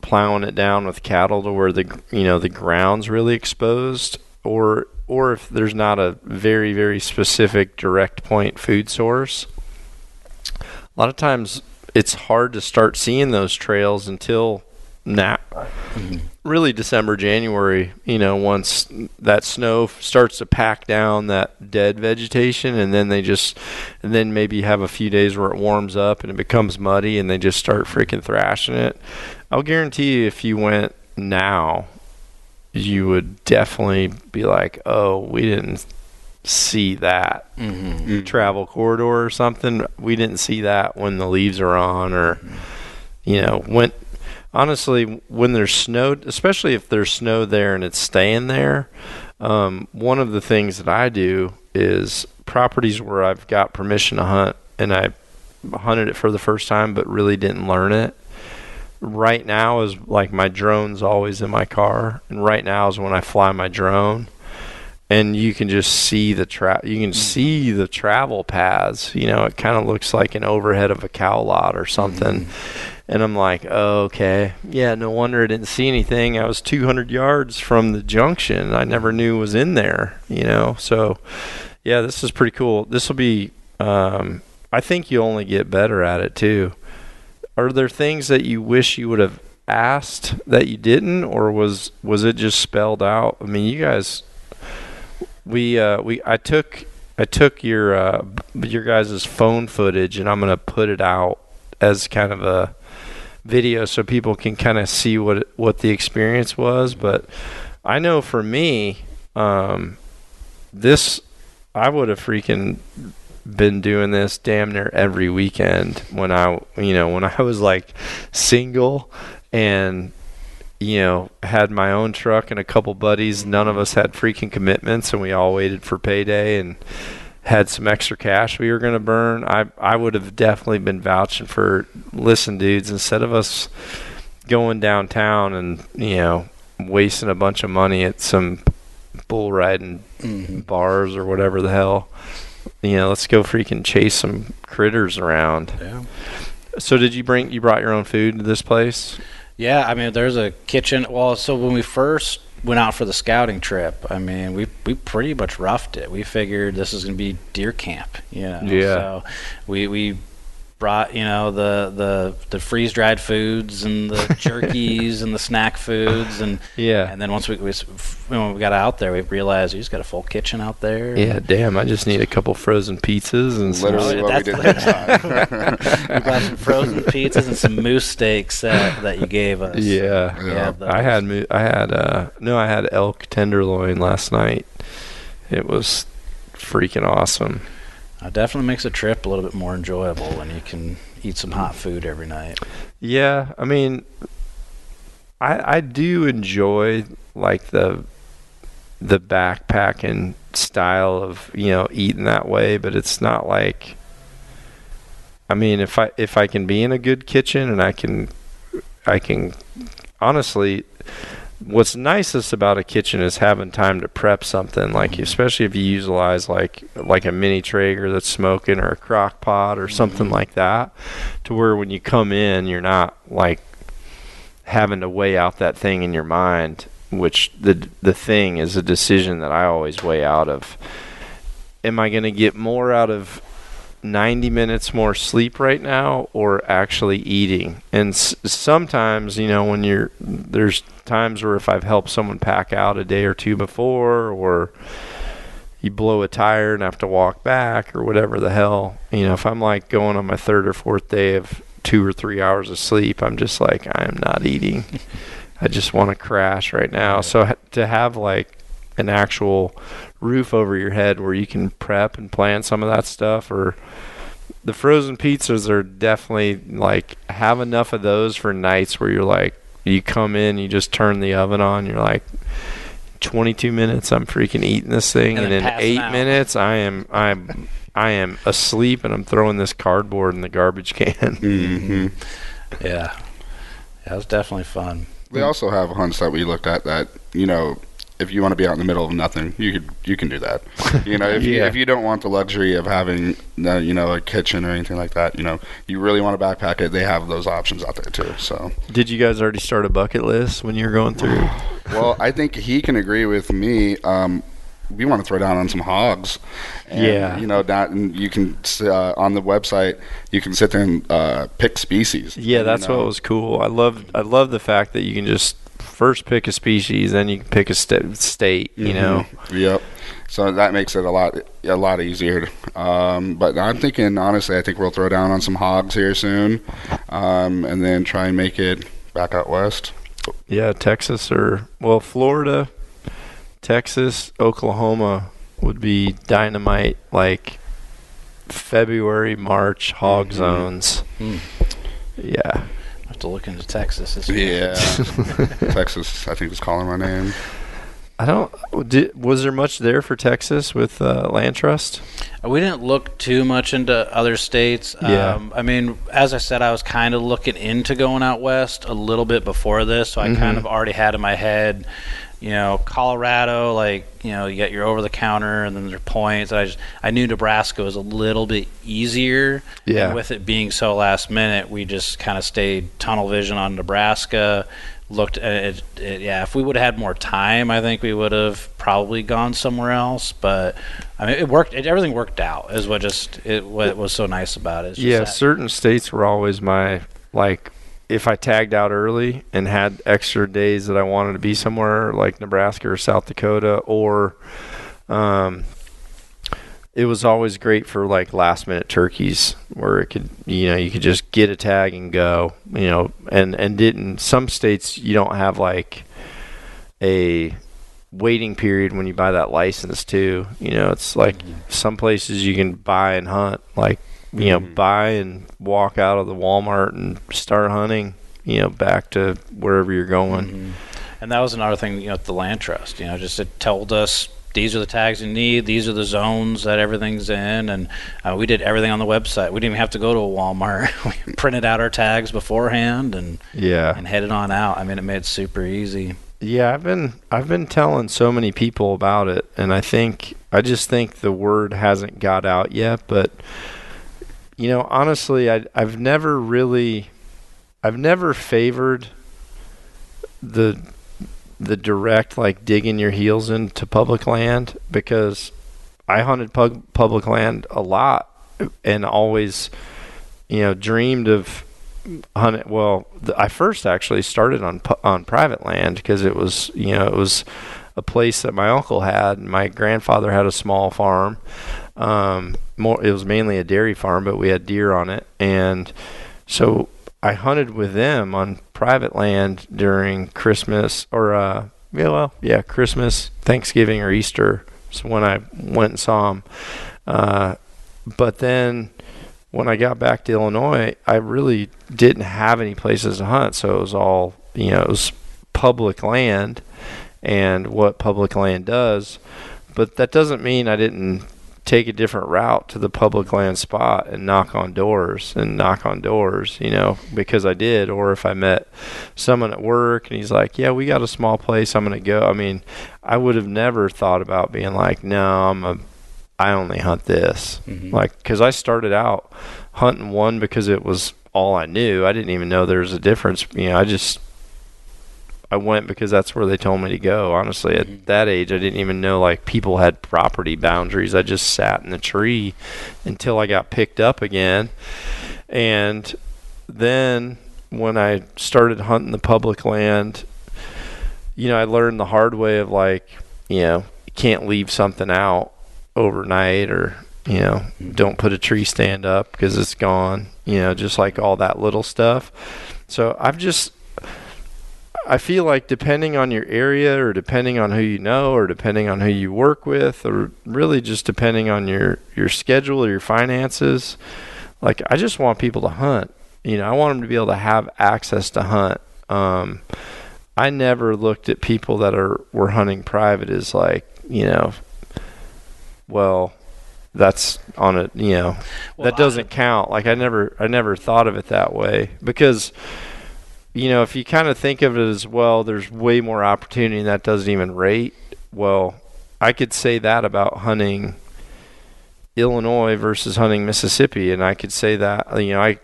plowing it down with cattle to where the you know the ground's really exposed, or or if there's not a very very specific direct point food source. A lot of times it's hard to start seeing those trails until now. Really, December, January, you know, once that snow starts to pack down that dead vegetation, and then they just, and then maybe have a few days where it warms up and it becomes muddy, and they just start freaking thrashing it. I'll guarantee you, if you went now, you would definitely be like, "Oh, we didn't see that Mm-hmm. travel corridor or something. We didn't see that when the leaves are on, or you know, when honestly, when there's snow, especially if there's snow there and it's staying there. Um, one of the things that I do is properties where I've got permission to hunt and I hunted it for the first time, but really didn't learn it. Right now is like my drone's always in my car, and right now is when I fly my drone. And you can just see the tra- you can hmm. see the travel paths you know it kind of looks like an overhead of a cow lot or something. Hmm. And i'm like oh, okay. Yeah no wonder i didn't see anything. I was 200 yards from the junction. I never hmm. knew was in there you know? So yeah this is pretty cool. This will be um, i think you only get better at it too are there things that you wish you would have asked that you didn't or was was it just spelled out i mean you guys we uh we I took I took your uh your guys' phone footage and I'm gonna put it out as kind of a video so people can kind of see what what the experience was. But I know for me, um, this I would have freaking been doing this damn near every weekend when I you know when I was like single and you know, had my own truck and a couple buddies. None of us had freaking commitments, and we all waited for payday and had some extra cash we were going to burn. I I would have definitely been vouching for. Listen, dudes, instead of us going downtown and you know wasting a bunch of money at some bull riding Mm-hmm. bars or whatever the hell. You know, let's go freaking chase some critters around. Yeah. So did you bring you brought your own food to this place? Yeah, I mean, there's a kitchen. Well, so when we first went out for the scouting trip, I mean, we we pretty much roughed it. We figured this is going to be deer camp, you know. Yeah. So we we brought you know the the the freeze dried foods and the jerkies and the snack foods and Yeah. and then once we, we when we got out there, we realized we just got a full kitchen out there. Yeah, damn, I just need a couple frozen pizzas and Literally Oh, what we did last time. we brought some frozen pizzas and some moose steaks that, that you gave us. Yeah. Yeah. those. I had mo- I had uh no I had elk tenderloin last night. It was freaking awesome. It definitely makes a trip a little bit more enjoyable when you can eat some hot food every night. Yeah, I mean I I do enjoy like the the backpacking style of, you know, eating that way, but it's not like I mean, if I if I can be in a good kitchen and I can I can honestly what's nicest about a kitchen is having time to prep something like mm-hmm. especially if you utilize like like a mini Traeger that's smoking or a crock pot or something mm-hmm. like that to where when you come in you're not like having to weigh out that thing in your mind which the the thing is a decision that I always weigh out of am I going to get more out of 90 minutes more sleep right now or actually eating. And s- sometimes you know when you're there's times where if I've helped someone pack out a day or two before or you blow a tire and have to walk back or whatever the hell you know if I'm like going on my third or fourth day of two or three hours of sleep I'm just like I am not eating. I just want to crash right now. So to have like an actual roof over your head where you can prep and plan some of that stuff or the frozen pizzas are definitely like have enough of those for nights where you're like you come in you just turn the oven on you're like 22 minutes I'm freaking eating this thing And and, in 8 out. minutes I am I'm I am asleep and I'm throwing this cardboard in the garbage can hmm Yeah. Yeah, it was definitely fun. They also have hunts that we looked at that you know, if you want to be out in the middle of nothing, you could you can do that. You know, if you if you don't want the luxury of having uh, you know a kitchen or anything like that, you know, you really want to backpack it. They have those options out there too. So, did you guys already start a bucket list when you were going through well, I think he can agree with me. Um, we want to throw down on some hogs. And, Yeah. You know, that and you can uh, on the website you can sit there and uh, pick species. Yeah, you that's know. what was cool. I love I love the fact that you can just first pick a species, then you can pick a sta- state. You know, Mhm. Yep. So that makes it a lot a lot easier. Um, but I'm thinking honestly, I think we'll throw down on some hogs here soon, um, and then try and make it back out west. yeah, Texas or well, Florida, Texas, Oklahoma would be dynamite. Like February, March hog Mhm. zones. Hmm. Yeah, have to look into Texas. This. Yeah, Texas. I think is calling my name. I don't. Did, was there much there for Texas with uh, LandTrust? We didn't look too much into other states. Yeah. Um, I mean, as I said, I was kind of looking into going out west a little bit before this, so I Mhm. kind of already had in my head, you know, Colorado, like you know, you get your over the counter, and then there are points. I just I knew Nebraska was a little bit easier. Yeah. And with it being so last minute, we just kind of stayed tunnel vision on Nebraska. Looked at it, it, yeah. If we would have had more time, I think we would have probably gone somewhere else. But I mean, it worked. It, everything worked out. Is what just it what was so nice about it. Yeah, that- certain states were always my like if I tagged out early and had extra days that I wanted to be somewhere like Nebraska or South Dakota or um it was always great for like last minute turkeys where it could you know you could just get a tag and go you know and and didn't some states you don't have like a waiting period when you buy that license too you know it's like some places you can buy and hunt like you know Mhm. buy and walk out of the Walmart and start hunting you know back to wherever you're going Mhm. And that was another thing, you know, the LandTrust. You know, just it told us these are the tags you need, these are the zones that everything's in, and uh, we did everything on the website. We didn't even have to go to a Walmart. we printed out our tags beforehand and yeah and headed on out. I mean, it made it super easy. Yeah, I've been I've been telling so many people about it, and I think I just think the word hasn't got out yet. But you know, honestly, I I've never really, I've never favored the the direct like digging your heels into public land because I hunted pub- public land a lot and always, you know, dreamed of hunting. Well, the, I first actually started on on private land because it was, you know, it was a place that my uncle had. My grandfather had a small farm. Um, more, it was mainly a dairy farm, but we had deer on it, and so I hunted with them on private land during Christmas or uh, yeah, well, yeah, Christmas, Thanksgiving, or Easter. So when I went and saw them, uh, but then when I got back to Illinois, I really didn't have any places to hunt, so it was all you know, it was public land and what public land does. But that doesn't mean I didn't take a different route to the public land spot and knock on doors and knock on doors, you know, because I did. Or if I met someone at work and he's like, "Yeah, we got a small place, I'm gonna go." I mean, I would have never thought about being like, "No, I'm a, I only hunt this." Mm-hmm. Like, because I started out hunting one because it was all I knew. I didn't even know there was a difference. You know, I just I went because that's where they told me to go. Honestly, at mm-hmm. that age, I didn't even know like people had property boundaries. I just sat in the tree until I got picked up again. And then when I started hunting the public land, you know, I learned the hard way of like, you know, you can't leave something out overnight or, you know, mm-hmm. don't put a tree stand up because it's gone, you know, just like all that little stuff. So I've just I feel like depending on your area or depending on who you know or depending on who you work with or really just depending on your your schedule or your finances, like I just want people to hunt. You know, I want them to be able to have access to hunt. Um, I never looked at people that are were hunting private as like, you know, well, that's on a you know well, that doesn't I, count. Like I never I never thought of it that way because you know, if you kind of think of it as well, there's way more opportunity that doesn't even rate. Well, I could say that about hunting Illinois versus hunting Mississippi, and I could say that you know, I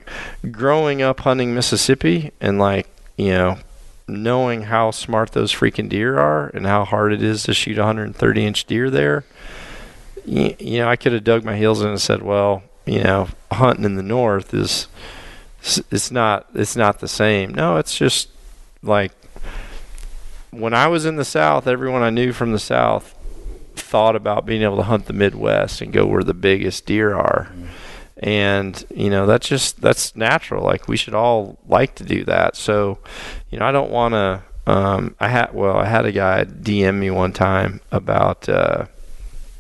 growing up hunting Mississippi and like you know, knowing how smart those freaking deer are and how hard it is to shoot a 130 inch deer there. You, you know, I could have dug my heels in and said, well, you know, hunting in the north is it's not it's not the same. No, it's just like when I was in the South, everyone I knew from the South thought about being able to hunt the Midwest and go where the biggest deer are. And you know that's just that's natural. Like we should all like to do that. So, you know, I don't want to. Um, I had well, I had a guy DM me one time about. Uh,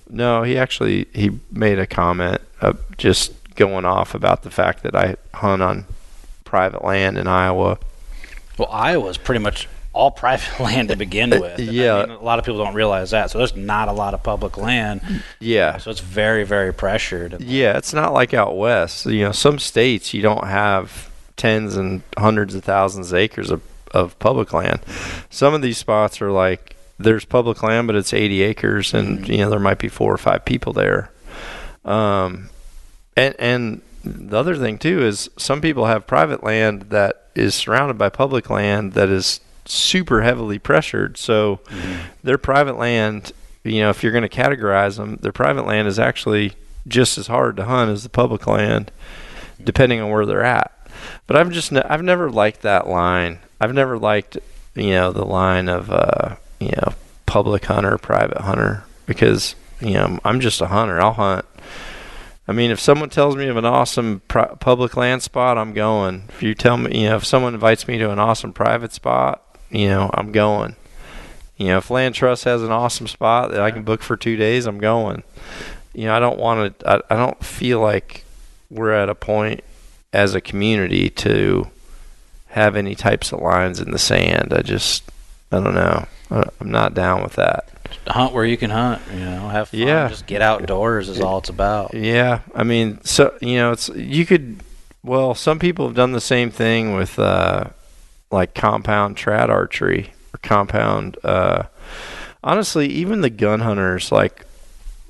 no, he actually he made a comment uh, just going off about the fact that I hunt on private land in Iowa. Well, Iowa's pretty much all private land to begin uh, with. yeah, I mean, a lot of people don't realize that. So there's not a lot of public land. Yeah. So it's very, very pressured. Yeah, it's not like out west. You know, some states you don't have tens and hundreds of thousands of acres of, of public land. Some of these spots are like there's public land, but it's 80 acres, and mm-hmm. you know there might be four or five people there. Um, and and the other thing too is some people have private land that is surrounded by public land that is super heavily pressured. So mm-hmm. their private land, you know, if you're going to categorize them, their private land is actually just as hard to hunt as the public land, depending on where they're at. But I've just ne- I've never liked that line. I've never liked you know the line of uh, you know public hunter, private hunter because you know I'm just a hunter. I'll hunt I mean, if someone tells me of an awesome pri- public land spot, I'm going. If you tell me, you know, if someone invites me to an awesome private spot, you know, I'm going. You know, if LandTrust has an awesome spot that I can book for two days, I'm going. You know, I don't want to. I, I don't feel like we're at a point as a community to have any types of lines in the sand. I just, I don't know. I'm not down with that hunt where you can hunt. You know, have fun. Yeah. Just get outdoors is all it's about. Yeah, I mean, so you know, it's you could. Well, some people have done the same thing with uh, like compound trad archery, or compound. Uh, honestly, even the gun hunters, like,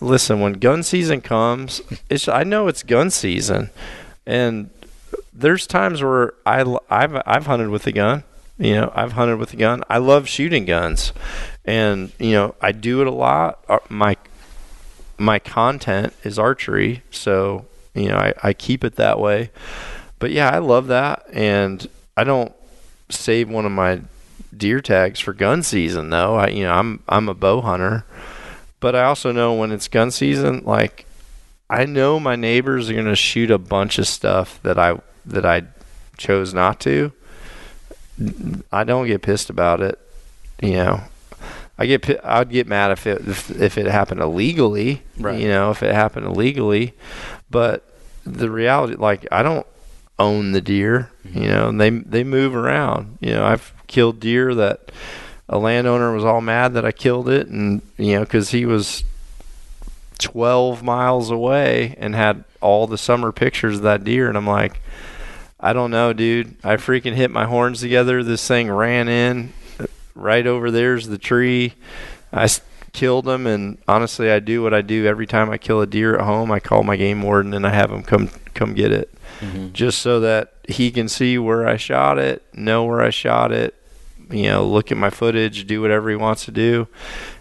listen, when gun season comes, it's I know it's gun season, and there's times where I I've I've hunted with a gun. You know, I've hunted with a gun. I love shooting guns, and you know, I do it a lot. Uh, my my content is archery, so you know, I, I keep it that way. But yeah, I love that, and I don't save one of my deer tags for gun season though. I you know, I'm I'm a bow hunter, but I also know when it's gun season, like I know my neighbors are going to shoot a bunch of stuff that I that I chose not to. I don't get pissed about it. You know, I get I'd get mad if it if, if it happened illegally. Right. You know, if it happened illegally, but the reality, like I don't own the deer. Mm-hmm. You know, and they they move around. You know, I've killed deer that a landowner was all mad that I killed it, and you know, because he was 12 miles away and had all the summer pictures of that deer, and I'm like, I don't know, dude. I freaking hit my horns together. This thing ran in. Right over there's the tree. I killed him, and honestly, I do what I do every time I kill a deer at home. I call my game warden and I have him come come get it, mm-hmm. just so that he can see where I shot it, know where I shot it. You know, look at my footage, do whatever he wants to do,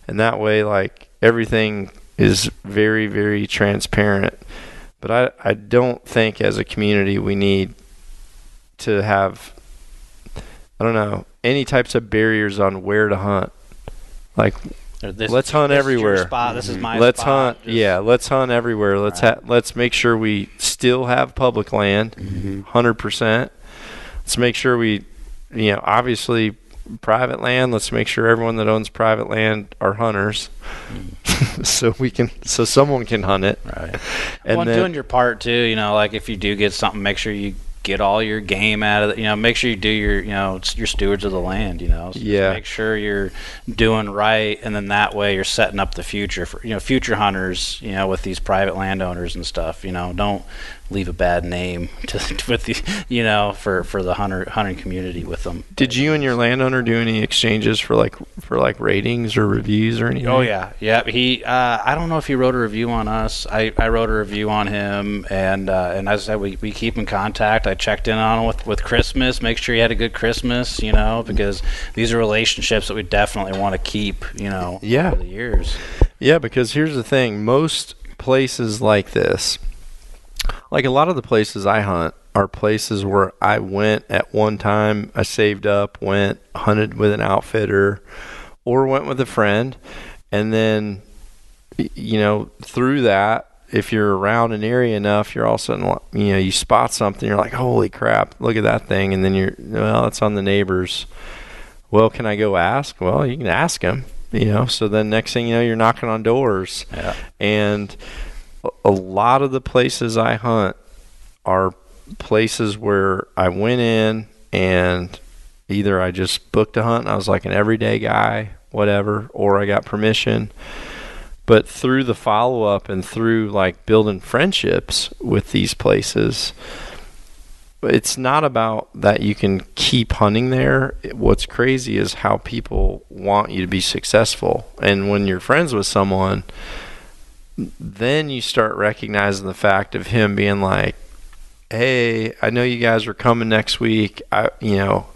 and that way, like everything is very, very transparent. But I, I don't think as a community we need to have I don't know any types of barriers on where to hunt. Like this, let's hunt this everywhere. spot. This is my let's spot. hunt. Just yeah, let's hunt everywhere. Let's right. ha- let's make sure we still have public land, 100 mm-hmm. percent. Let's make sure we, you know, obviously private land. Let's make sure everyone that owns private land are hunters, mm. so we can so someone can hunt it. Right. And well, then, doing your part too. You know, like if you do get something, make sure you get all your game out of it. You know, make sure you do your, you know, your stewards of the land. You know, so yeah. Make sure you're doing right, and then that way you're setting up the future for you know future hunters. You know, with these private landowners and stuff. You know, don't leave a bad name to, with the you know for for the hunter hunting community with them. Did you and your landowner do any exchanges for like for like ratings or reviews or anything? Oh yeah, yeah. He uh, I don't know if he wrote a review on us. I, I wrote a review on him, and uh, and as I said, we, we keep in contact. I checked in on him with with Christmas, make sure he had a good Christmas, you know, because these are relationships that we definitely want to keep, you know, yeah, over the years. Yeah, because here's the thing: most places like this like a lot of the places I hunt are places where I went at one time, I saved up, went hunted with an outfitter or went with a friend and then you know, through that if you're around an area enough, you're all of a sudden, you know, you spot something, you're like, holy crap, look at that thing. And then you're, well, it's on the neighbors. Well, can I go ask? Well, you can ask them, you know. So then next thing you know, you're knocking on doors. Yeah. And a lot of the places I hunt are places where I went in and either I just booked a hunt I was like an everyday guy, whatever, or I got permission. But through the follow up and through like building friendships with these places, it's not about that you can keep hunting there. What's crazy is how people want you to be successful. And when you're friends with someone, then you start recognizing the fact of him being like, "Hey, I know you guys are coming next week. I, you know,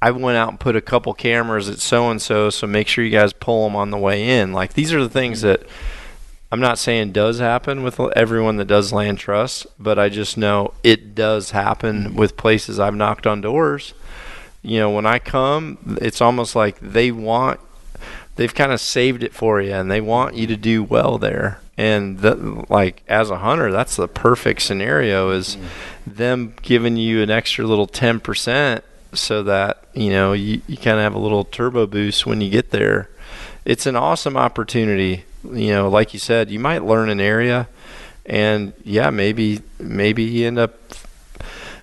I went out and put a couple cameras at so and so, so make sure you guys pull them on the way in." Like these are the things that I'm not saying does happen with everyone that does LandTrust, but I just know it does happen with places I've knocked on doors. You know, when I come, it's almost like they want they've kind of saved it for you and they want you to do well there and the, like as a hunter that's the perfect scenario is mm. them giving you an extra little 10% so that you know you, you kind of have a little turbo boost when you get there it's an awesome opportunity you know like you said you might learn an area and yeah maybe maybe you end up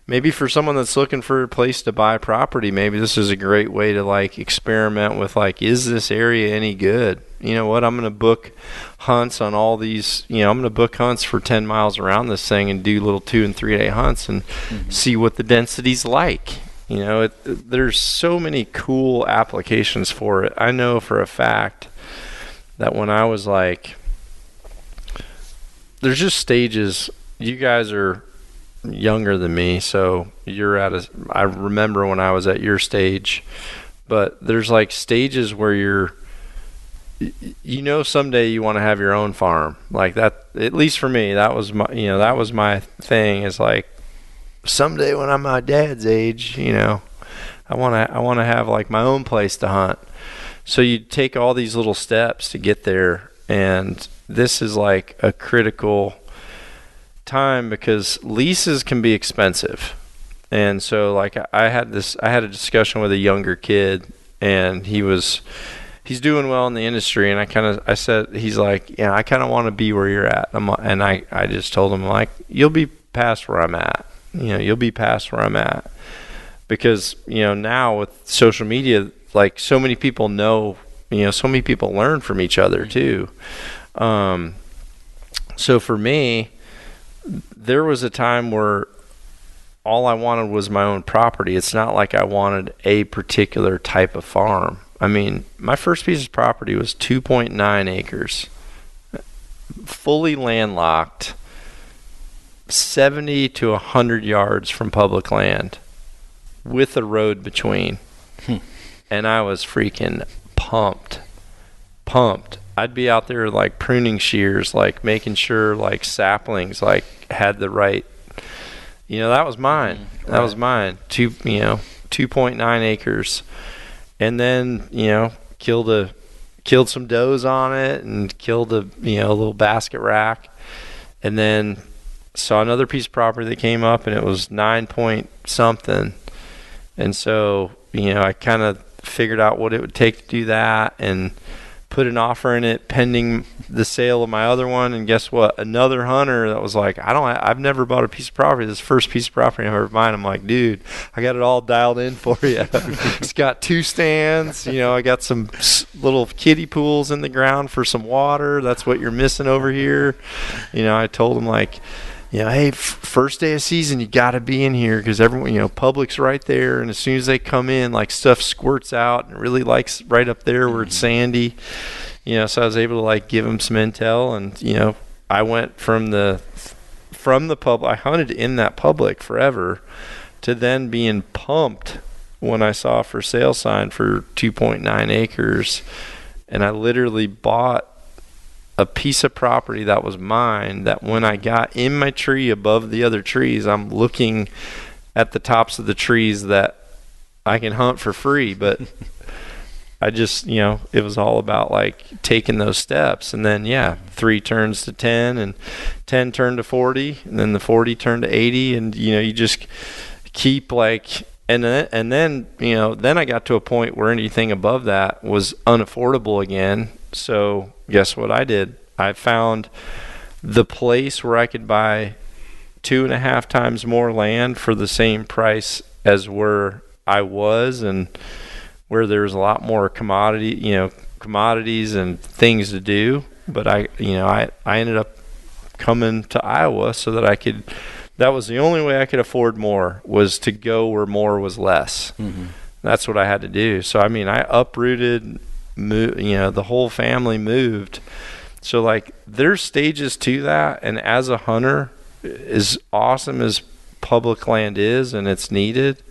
maybe for someone that's looking for a place to buy property, maybe this is a great way to like experiment with like, is this area any good? You know what? I'm going to book hunts on all these. You know, I'm going to book hunts for 10 miles around this thing and do little two and three day hunts and mm-hmm. see what the density's like. You know, it, there's so many cool applications for it. I know for a fact that when I was like, there's just stages. You guys are younger than me, so you're at a. I remember when I was at your stage, but there's like stages where you're you know someday you want to have your own farm like that at least for me that was my you know that was my thing is like someday when I'm my dad's age you know I want to I want to have like my own place to hunt so you take all these little steps to get there and this is like a critical time because leases can be expensive. And so like I had this I had a discussion with a younger kid and he was he's doing well in the industry and I kind of I said he's like yeah I kind of want to be where you're at. I'm, and I I just told him like you'll be past where I'm at. You know you'll be past where I'm at. Because you know now with social media like so many people know you know so many people learn from each other too. Um so for me there was a time where all I wanted was my own property. It's not like I wanted a particular type of farm. I mean, my first piece of property was 2.9 acres, fully landlocked, 70 to 100 yards from public land, with a road between. Hmm. And I was freaking pumped. Pumped. I'd be out there like pruning shears, like making sure like saplings like had the right you know, that was mine. Mm, that was mine. Two you know, two point nine acres. And then you know killed a killed some does on it and killed a you know a little basket rack. And then saw another piece of property that came up and it was nine point something. And so you know i kind of figured out what it would take to do that. And put an offer in it pending the sale of my other one. And guess what? Another hunter that was like, I don't, I've never bought a piece of property. This first piece of property I've ever bought. I'm like, dude, I got it all dialed in for you. it's got two stands. You know, I got some little kiddie pools in the ground for some water. That's what you're missing over here. You know, I told him like, you know, hey, f- first day of season, you got to be in here because everyone, you know, public's right there, and as soon as they come in, like stuff squirts out, and really likes right up there where it's mm-hmm. sandy. You know, so I was able to like give them some intel, and you know, I went from the from the pub. I hunted in that public forever, to then being pumped when I saw a for sale sign for 2.9 acres, and I literally bought a piece of property that was mine that when I got in my tree above the other trees, I'm looking at the tops of the trees that I can hunt for free, but I just, you know, it was all about like taking those steps. And then, yeah, three turns to 10 and 10 turned to 40 and then the 40 turned to 80. And, you know, you just keep like, and then, and then, you know, then I got to a point where anything above that was unaffordable again. So guess what I did? I found the place where I could buy two and a half times more land for the same price as where I was and where there's a lot more commodity, you know, commodities and things to do. But I, you know, I, I ended up coming to Iowa so that I could, that was the only way I could afford more was to go where more was less. Mm-hmm. That's what I had to do. So, I mean, I uprooted move, you know, the whole family moved. So like there's stages to that and as a hunter as awesome as public land is and it's needed,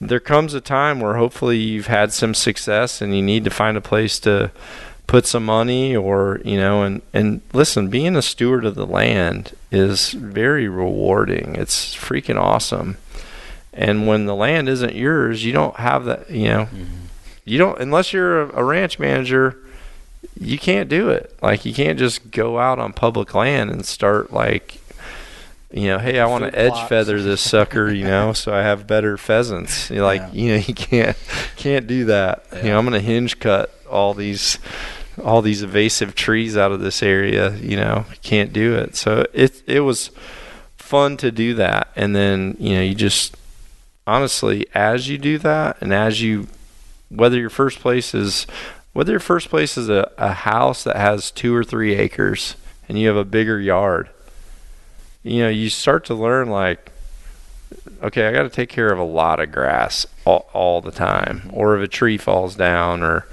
there comes a time where hopefully you've had some success and you need to find a place to put some money or you know and and listen being a steward of the land is very rewarding. It's freaking awesome. And when the land isn't yours you don't have that you know? Mm-hmm you don't unless you're a, a ranch manager you can't do it like you can't just go out on public land and start like you know, hey, I want to edge feather this sucker, you know, so I have better pheasants. You're like, yeah. you know, you can't can't do that. Yeah. You know, I'm gonna hinge cut all these all these invasive trees out of this area. You know, can't do it. So it it was fun to do that, and then you know, you just honestly, as you do that, and as you whether your first place is whether your first place is a, a house that has two or three acres and you have a bigger yard you know you start to learn like okay, I got to take care of a lot of grass all, all the time, or if a tree falls down, or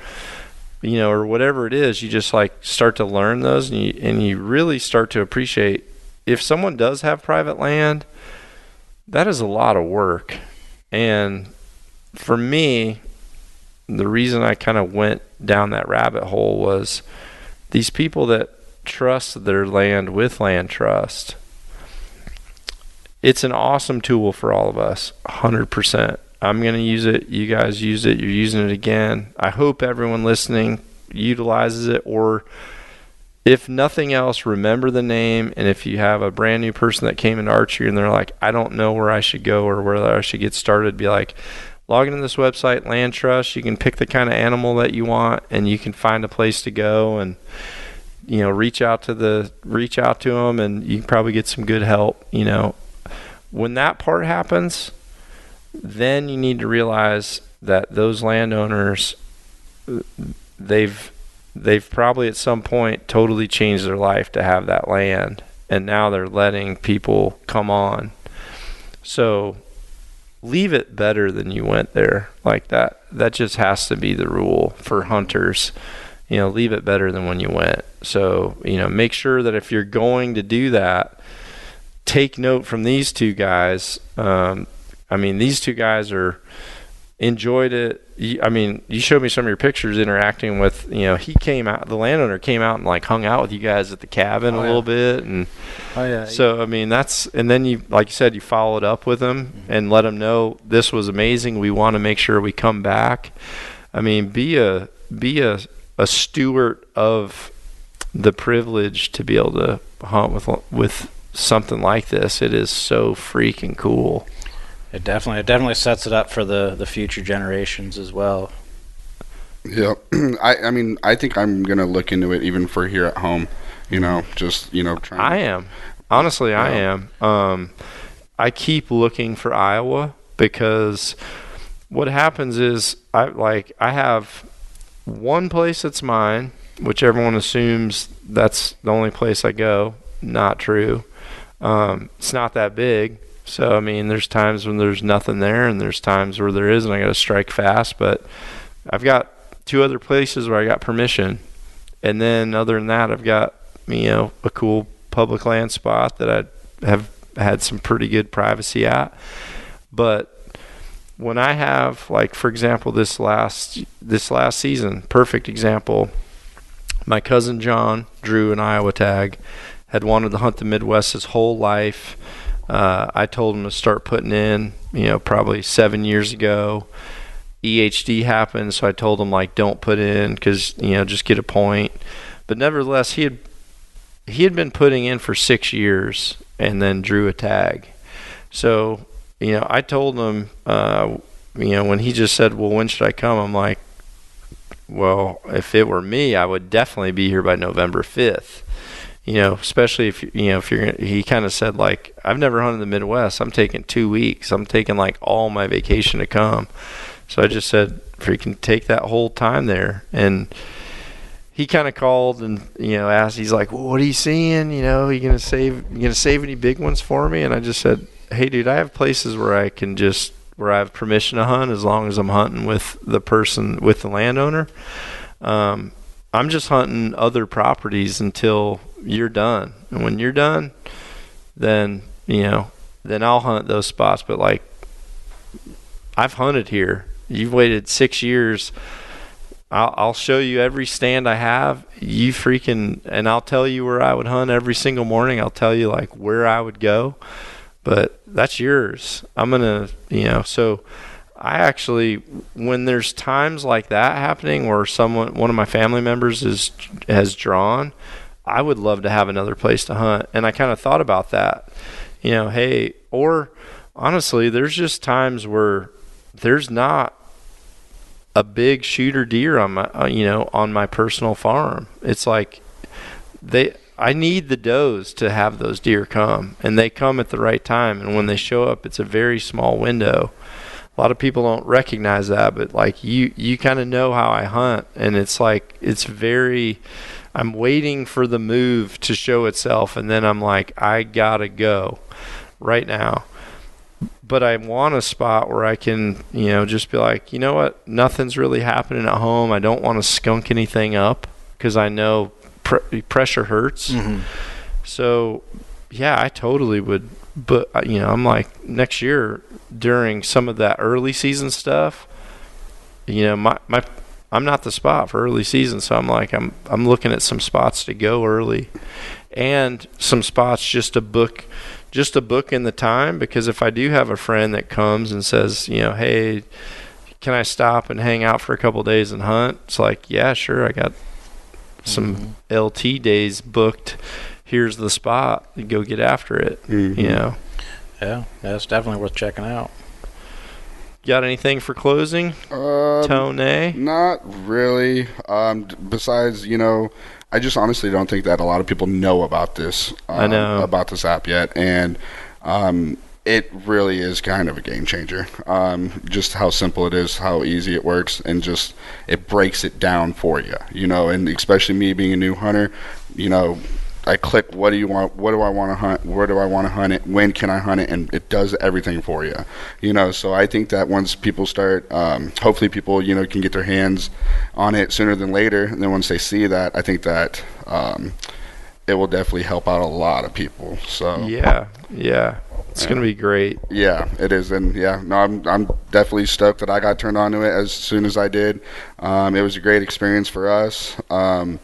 you know, or whatever it is, you just like start to learn those, and you and you really start to appreciate if someone does have private land, that is a lot of work, and for me, the reason I kind of went down that rabbit hole was these people that trust their land with LandTrust it's an awesome tool for all of us 100% i'm going to use it you guys use it you're using it again. I hope everyone listening utilizes it or if nothing else remember the name and if you have a brand new person that came into archery and they're like i don't know where i should go or where i should get started be like log into this website LandTrust you can pick the kind of animal that you want and you can find a place to go and you know reach out to the reach out to them and you can probably get some good help you know when that part happens, then you need to realize that those landowners they've they've probably at some point totally changed their life to have that land and now they're letting people come on. So leave it better than you went there. Like that that just has to be the rule for hunters. You know, leave it better than when you went. So, you know, make sure that if you're going to do that, take note from these two guys. Um, I mean, these two guys are enjoyed it. I mean, you showed me some of your pictures interacting with, you know, he came out, the landowner came out and like hung out with you guys at the cabin oh, a little bit. And oh, yeah. So, I mean, that's, and then you, like you said, you followed up with him mm-hmm. and let him know this was amazing. We want to make sure we come back. I mean, be a, be a, a steward of the privilege to be able to hunt with, with something like this. It is so freaking cool. It definitely it definitely sets it up for the the future generations as well. Yeah, I I mean I think I'm gonna look into it even for here at home. You know, just you know, trying. I am honestly, I am. Um, I keep looking for Iowa because what happens is I like I have one place that's mine, which everyone assumes that's the only place I go. Not true. Um, it's not that big. So I mean, there's times when there's nothing there, and there's times where there is, and I got to strike fast. But I've got two other places where I got permission, and then other than that, I've got you know a cool public land spot that I have had some pretty good privacy at. But when I have like for example this last this last season, perfect example. My cousin John drew an Iowa tag had wanted to hunt the Midwest his whole life. Uh, I told him to start putting in, you know, probably seven years ago. EHD happened, so I told him like, don't put in because you know, just get a point. But nevertheless, he had he had been putting in for six years and then drew a tag. So you know, I told him, uh, you know, when he just said, "Well, when should I come?" I'm like, "Well, if it were me, I would definitely be here by November 5th." You know, especially if you know if you're he kind of said like I've never hunted the Midwest. I'm taking two weeks. I'm taking like all my vacation to come. So I just said freaking take that whole time there and he kind of called and you know asked he's like well, what are you seeing you know you gonna save you gonna save any big ones for me and i just said hey dude i have places where i can just where i have permission to hunt as long as i'm hunting with the person with the landowner um, i'm just hunting other properties until you're done. And when you're done, then you know, then I'll hunt those spots. But like, I've hunted here. You've waited six years. I'll, I'll show you every stand I have. You freaking, and I'll tell you where I would hunt every single morning. I'll tell you like where I would go, but that's yours. I'm gonna, you know, so. I actually, when there's times like that happening, where someone, one of my family members is has drawn, I would love to have another place to hunt. And I kind of thought about that. You know, hey, or honestly, there's just times where there's not a big shooter deer on my uh, you know on my personal farm. It's like they I need the does to have those deer come and they come at the right time and when they show up it's a very small window. A lot of people don't recognize that but like you you kind of know how I hunt and it's like it's very I'm waiting for the move to show itself, and then I'm like, I gotta go right now. but I want a spot where I can, you know, just be like, you know what, nothing's really happening at home. I don't want to skunk anything up because I know pr- pressure hurts. Mm-hmm. So, yeah, I totally would. But uh, you know, I'm like next year during some of that early season stuff. You know, my my I'm not the spot for early season, so I'm like I'm I'm looking at some spots to go early, and some spots just to book, just to book in the time because if I do have a friend that comes and says, you know, hey, can I stop and hang out for a couple days and hunt? It's like, yeah, sure, I got some LT days booked. Here's the spot. You go get after it. Mhm. You know. Yeah, that's definitely worth checking out. Got anything for closing? Um, Tone? Not really. Um, besides, you know, I just honestly don't think that a lot of people know about this. Um, I know. about this app yet, and um, it really is kind of a game changer. Um, just how simple it is, how easy it works, and just it breaks it down for you. You know, and especially me being a new hunter, you know. I click what do you want what do I want to hunt where do I want to hunt it when can I hunt it and it does everything for you you know so I think that once people start um, hopefully people you know can get their hands on it sooner than later and then once they see that I think that um, it will definitely help out a lot of people so Yeah, yeah. It's gonna be great. yeah, it is, and yeah, no, I'm I'm definitely stoked that I got turned on to it as soon as I did. Um, it was a great experience for us, um,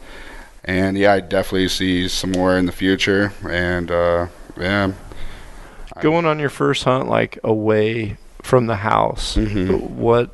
and yeah, I definitely see some more in the future. And uh, yeah, Going on your first hunt, like away from the house. Mhm. What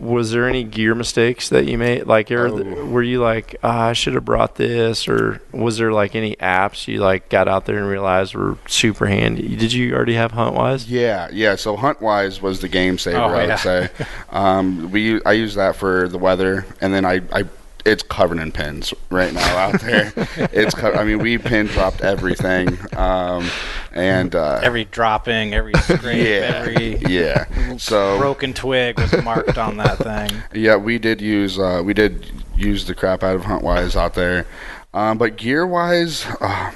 was there any gear mistakes that you made? Like, are Oh. were you like, ah, I should have brought this, or was there like any apps you like got out there and realized were super handy? Did you already have HuntWise? yeah, yeah. So HuntWise was the game saver, Oh, I yeah. would say. um, we u- I use that for the weather, and then I. I it's covered in pins right now out there. it's co- I mean we pin dropped everything, um, and uh, Every dropping, every scrape, yeah, every yeah. So broken twig was marked on that thing. Yeah, we did use uh, we did use the crap out of HuntWise out there, um, but gear wise, uh,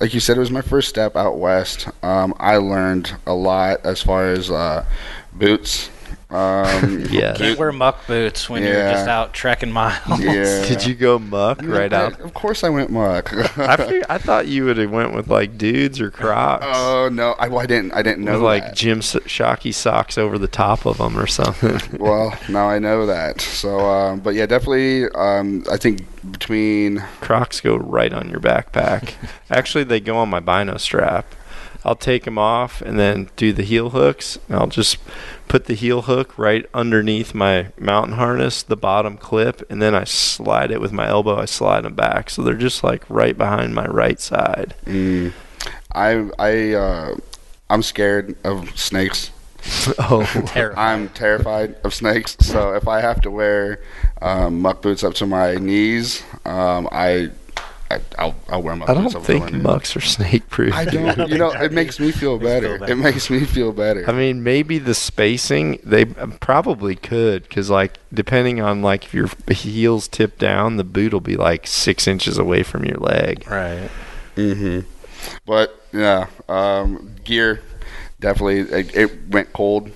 like you said, it was my first step out west. Um, I learned a lot as far as uh, boots. Um, Yeah. Can't wear muck boots when you're just out trekking miles. yeah. Did you go muck right I- out? Of course, I went muck. I fig- I thought you would have went with like dudes or Crocs. oh no, I, well, I didn't. I didn't know with like that. Jim S- Shockey socks over the top of them or something. well, now I know that. So, um, but yeah, definitely. Um, I think between Crocs go right on your backpack. Actually, they go on my bino strap. I'll take them off and then do the heel hooks. And I'll just put the heel hook right underneath my mountain harness, the bottom clip, and then I slide it with my elbow. I slide them back, so they're just like right behind my right side. mm, I I uh, I'm scared of snakes. oh, Terrifying. I'm terrified of snakes, so if I have to wear um, muck boots up to my knees, um, I, I I'll, I'll wear muck I don't up to my think mucks are snake proof. I I don't don't. You know, think it makes me feel Makes feel better. better. It makes me feel better. I mean, maybe the spacing they probably could, because like depending on like if your heels tip down, the boot will be like six inches away from your leg. right. Mm-hmm. But yeah, um, gear definitely. It, it went cold.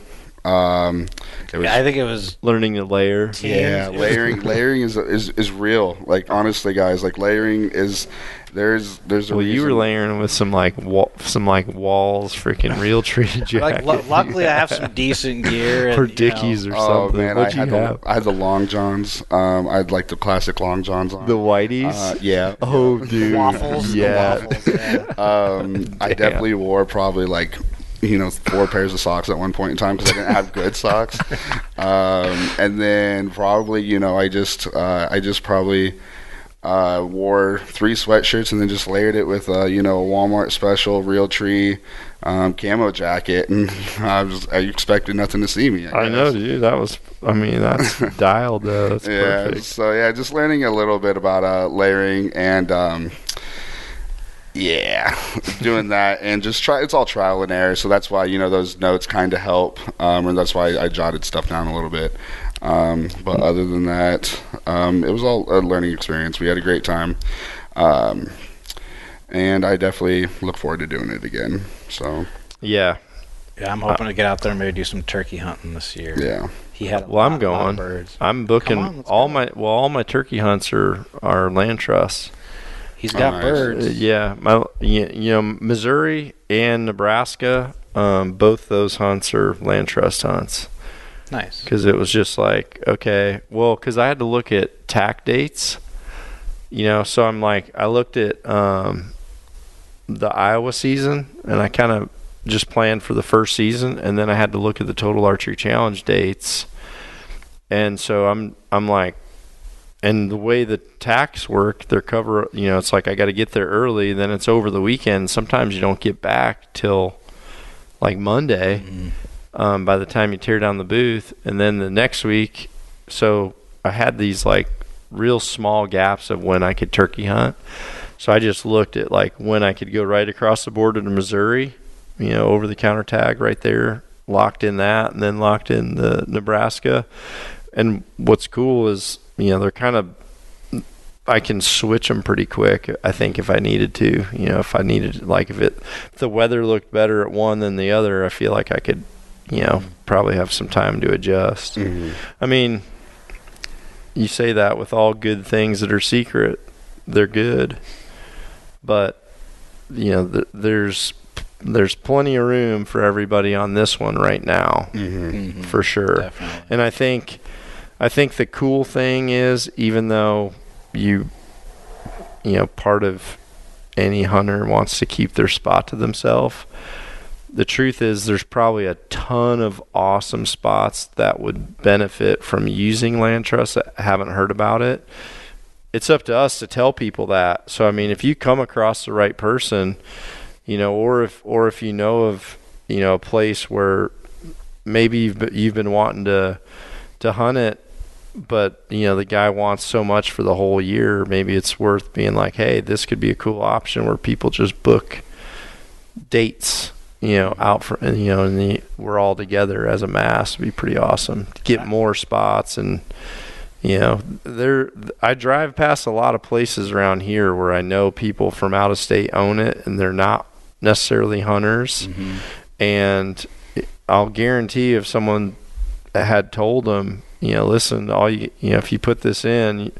Um, it was Yeah, I think it was. Learning to layer. Yeah, layering layering is is is real. Like honestly, guys, like layering is there's there's a Well, you were layering with some like wall, some like walls, freaking real tree jacket. Like, lu- luckily, I have some decent gear. And, or you know, Dickies or Oh something. man, I What'd you had have? the I had the long johns. Um, I had like the classic long johns on. The whiteys. uh, yeah. oh, dude. waffles. the Yeah. waffles, yeah. Um, I definitely wore probably like you know four pairs of socks at one point in time because I didn't have good socks. Um, and then probably you know I just uh, I just probably uh, wore three sweatshirts and then just layered it with uh, you know a Walmart special Realtree um, camo jacket and I was I expected nothing to see me. I, I know, dude. That was. I mean, that's dialed though. That's yeah. perfect. So yeah, just learning a little bit about uh, layering and um, yeah, doing that and just try. It's all trial and error, so that's why you know those notes kind of help, um, and that's why I jotted stuff down a little bit. Um, but other than that, um, it was all a learning experience. We had a great time, um, and I definitely look forward to doing it again. So Yeah. Yeah, I'm hoping to get out there and maybe do some turkey hunting this year. Yeah. He had. A Well, I'm lot- lot of going. Birds. I'm booking on, all go. my well, all my turkey hunts are are LandTrusts. He's Oh, got nice. Uh, birds. yeah, my you you know Missouri and Nebraska, um, both those hunts are LandTrust hunts Nice. because it was just like okay, well, because I had to look at TAC dates, you know, so I'm like I looked at um, the Iowa season and I kind of just planned for the first season, and then I had to look at the total archery challenge dates, and so I'm I'm like and the way the TACs work, their cover, you know, it's like I got to get there early, then it's over the weekend. Sometimes you don't get back till like Monday Mhm. um, by the time you tear down the booth, and then the next week. So I had these like real small gaps of when I could turkey hunt. So I just looked at like when I could go right across the border to Missouri, you know, over the counter tag right there, locked in that, and then locked in the Nebraska. And what's cool is, you know, they're kind of I can switch them pretty quick. I think if I needed to, you know, if I needed, like if it, if the weather looked better at one than the other, I feel like I could, you know, probably have some time to adjust. Mhm. I mean, you say that with all good things that are secret, they're good, but you know, th- there's there's plenty of room for everybody on this one right now, Mhm. Mhm. for sure. Definitely. And I think, I think the cool thing is, even though you, you know, part of any hunter wants to keep their spot to themselves. The truth is, there's probably a ton of awesome spots that would benefit from using LandTrust that haven't heard about it. It's up to us to tell people that. So, I mean, if you come across the right person, you know, or if or if you know of, you know, a place where maybe you've you've been wanting to to hunt it but you know the guy wants so much for the whole year maybe it's worth being like hey this could be a cool option where people just book dates you know out for and you know and the, we're all together as a mass It'd be pretty awesome to get more spots and you know there i drive past a lot of places around here where i know people from out of state own it and they're not necessarily hunters Mhm. and I'll guarantee if someone had told them, you know, listen, all you, you know, if you put this in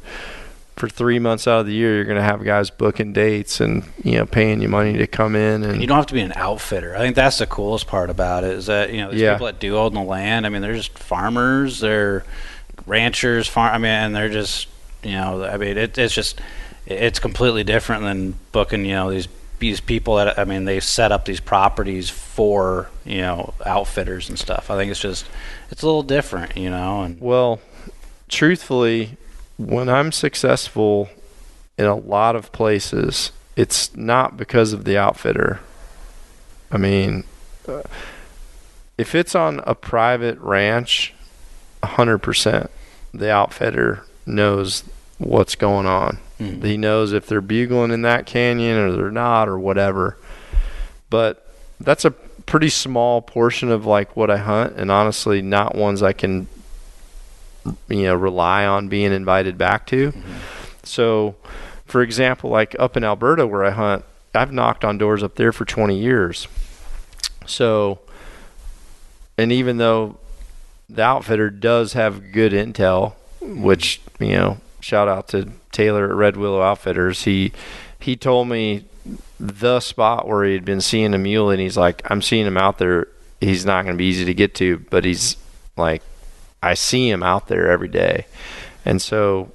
for three months out of the year, you're going to have guys booking dates and you know paying you money to come in and And you don't have to be an outfitter. I think that's the coolest part about it is that you know these Yeah. people that do own the land. I mean, they're just farmers, they're ranchers, farm. I mean, and they're just you know, I mean, it, it's just it's completely different than booking you know these these people that I mean they set up these properties for you know outfitters and stuff. I think it's just it's a little different, you know, and Well, truthfully, when I'm successful in a lot of places, it's not because of the outfitter. I mean, uh, if it's on a private ranch, 100% the outfitter knows what's going on. Mhm. He knows if they're bugling in that canyon or they're not or whatever. But that's a pretty small portion of like what I hunt and honestly not ones I can you know rely on being invited back to. Mm-hmm. So for example, like up in Alberta where I hunt, I've knocked on doors up there for 20 years. So and even though the outfitter does have good intel, which, you know, shout out to Taylor at Red Willow Outfitters. He he told me the spot where he had been seeing a mule and he's like, I'm seeing him out there. He's not going to be easy to get to, but he's like, I see him out there every day. And so,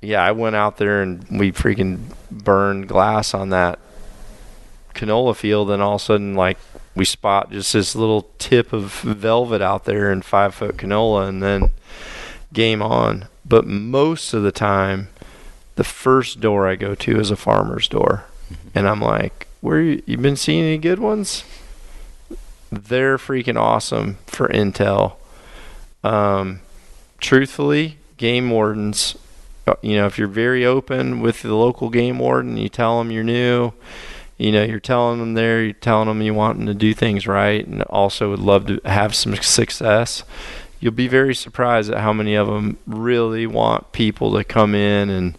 yeah, I went out there and we freaking burned glass on that canola field. And all of a sudden, like, we spot just this little tip of velvet out there in five foot canola and then game on. But most of the time, the first door I go to is a farmer's door. And I'm like, where you, you been seeing any good ones? They're freaking awesome for intel. Um, truthfully, game wardens, uh, you know, if you're very open with the local game warden, you tell them you're new, you know, you're telling them there, you're telling them you want them to do things right, and also would love to have some success. You'll be very surprised at how many of them really want people to come in and,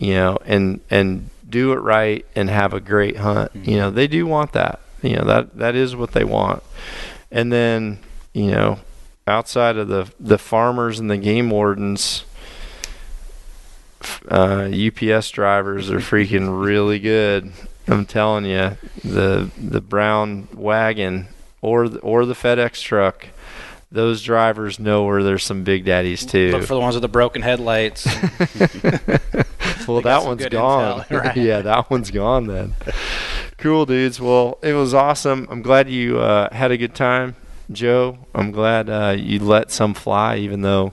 you know, and and do it right and have a great hunt. You know, they do want that. You know that that is what they want. And then, you know, outside of the the farmers and the game wardens, uh, UPS drivers are freaking really good. I'm telling you, the the brown wagon or the, or the FedEx truck, those drivers know where there's some big daddies too. Look for the ones with the broken headlights. well, that one's gone. intel, right. yeah, that one's gone then. cool, dudes. Well, it was awesome. I'm glad you uh, had a good time, Joe. I'm glad uh, you let some fly, even though,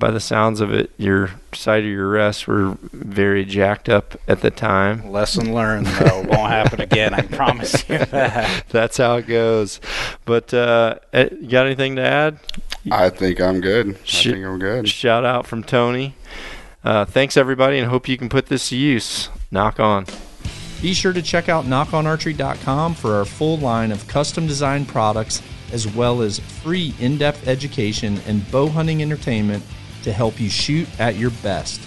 by the sounds of it, your side of your rests were very jacked up at the time. Lesson learned, though. Won't happen again. I promise you that. That's how it goes. But uh, eh, you got anything to add? I think I'm good. Sh- I think I'm good. Shout out from Tony. Uh, thanks everybody, and hope you can put this to use. Nock On. Be sure to check out nockonarchery.com for our full line of custom designed products, as well as free in depth education and bow hunting entertainment to help you shoot at your best.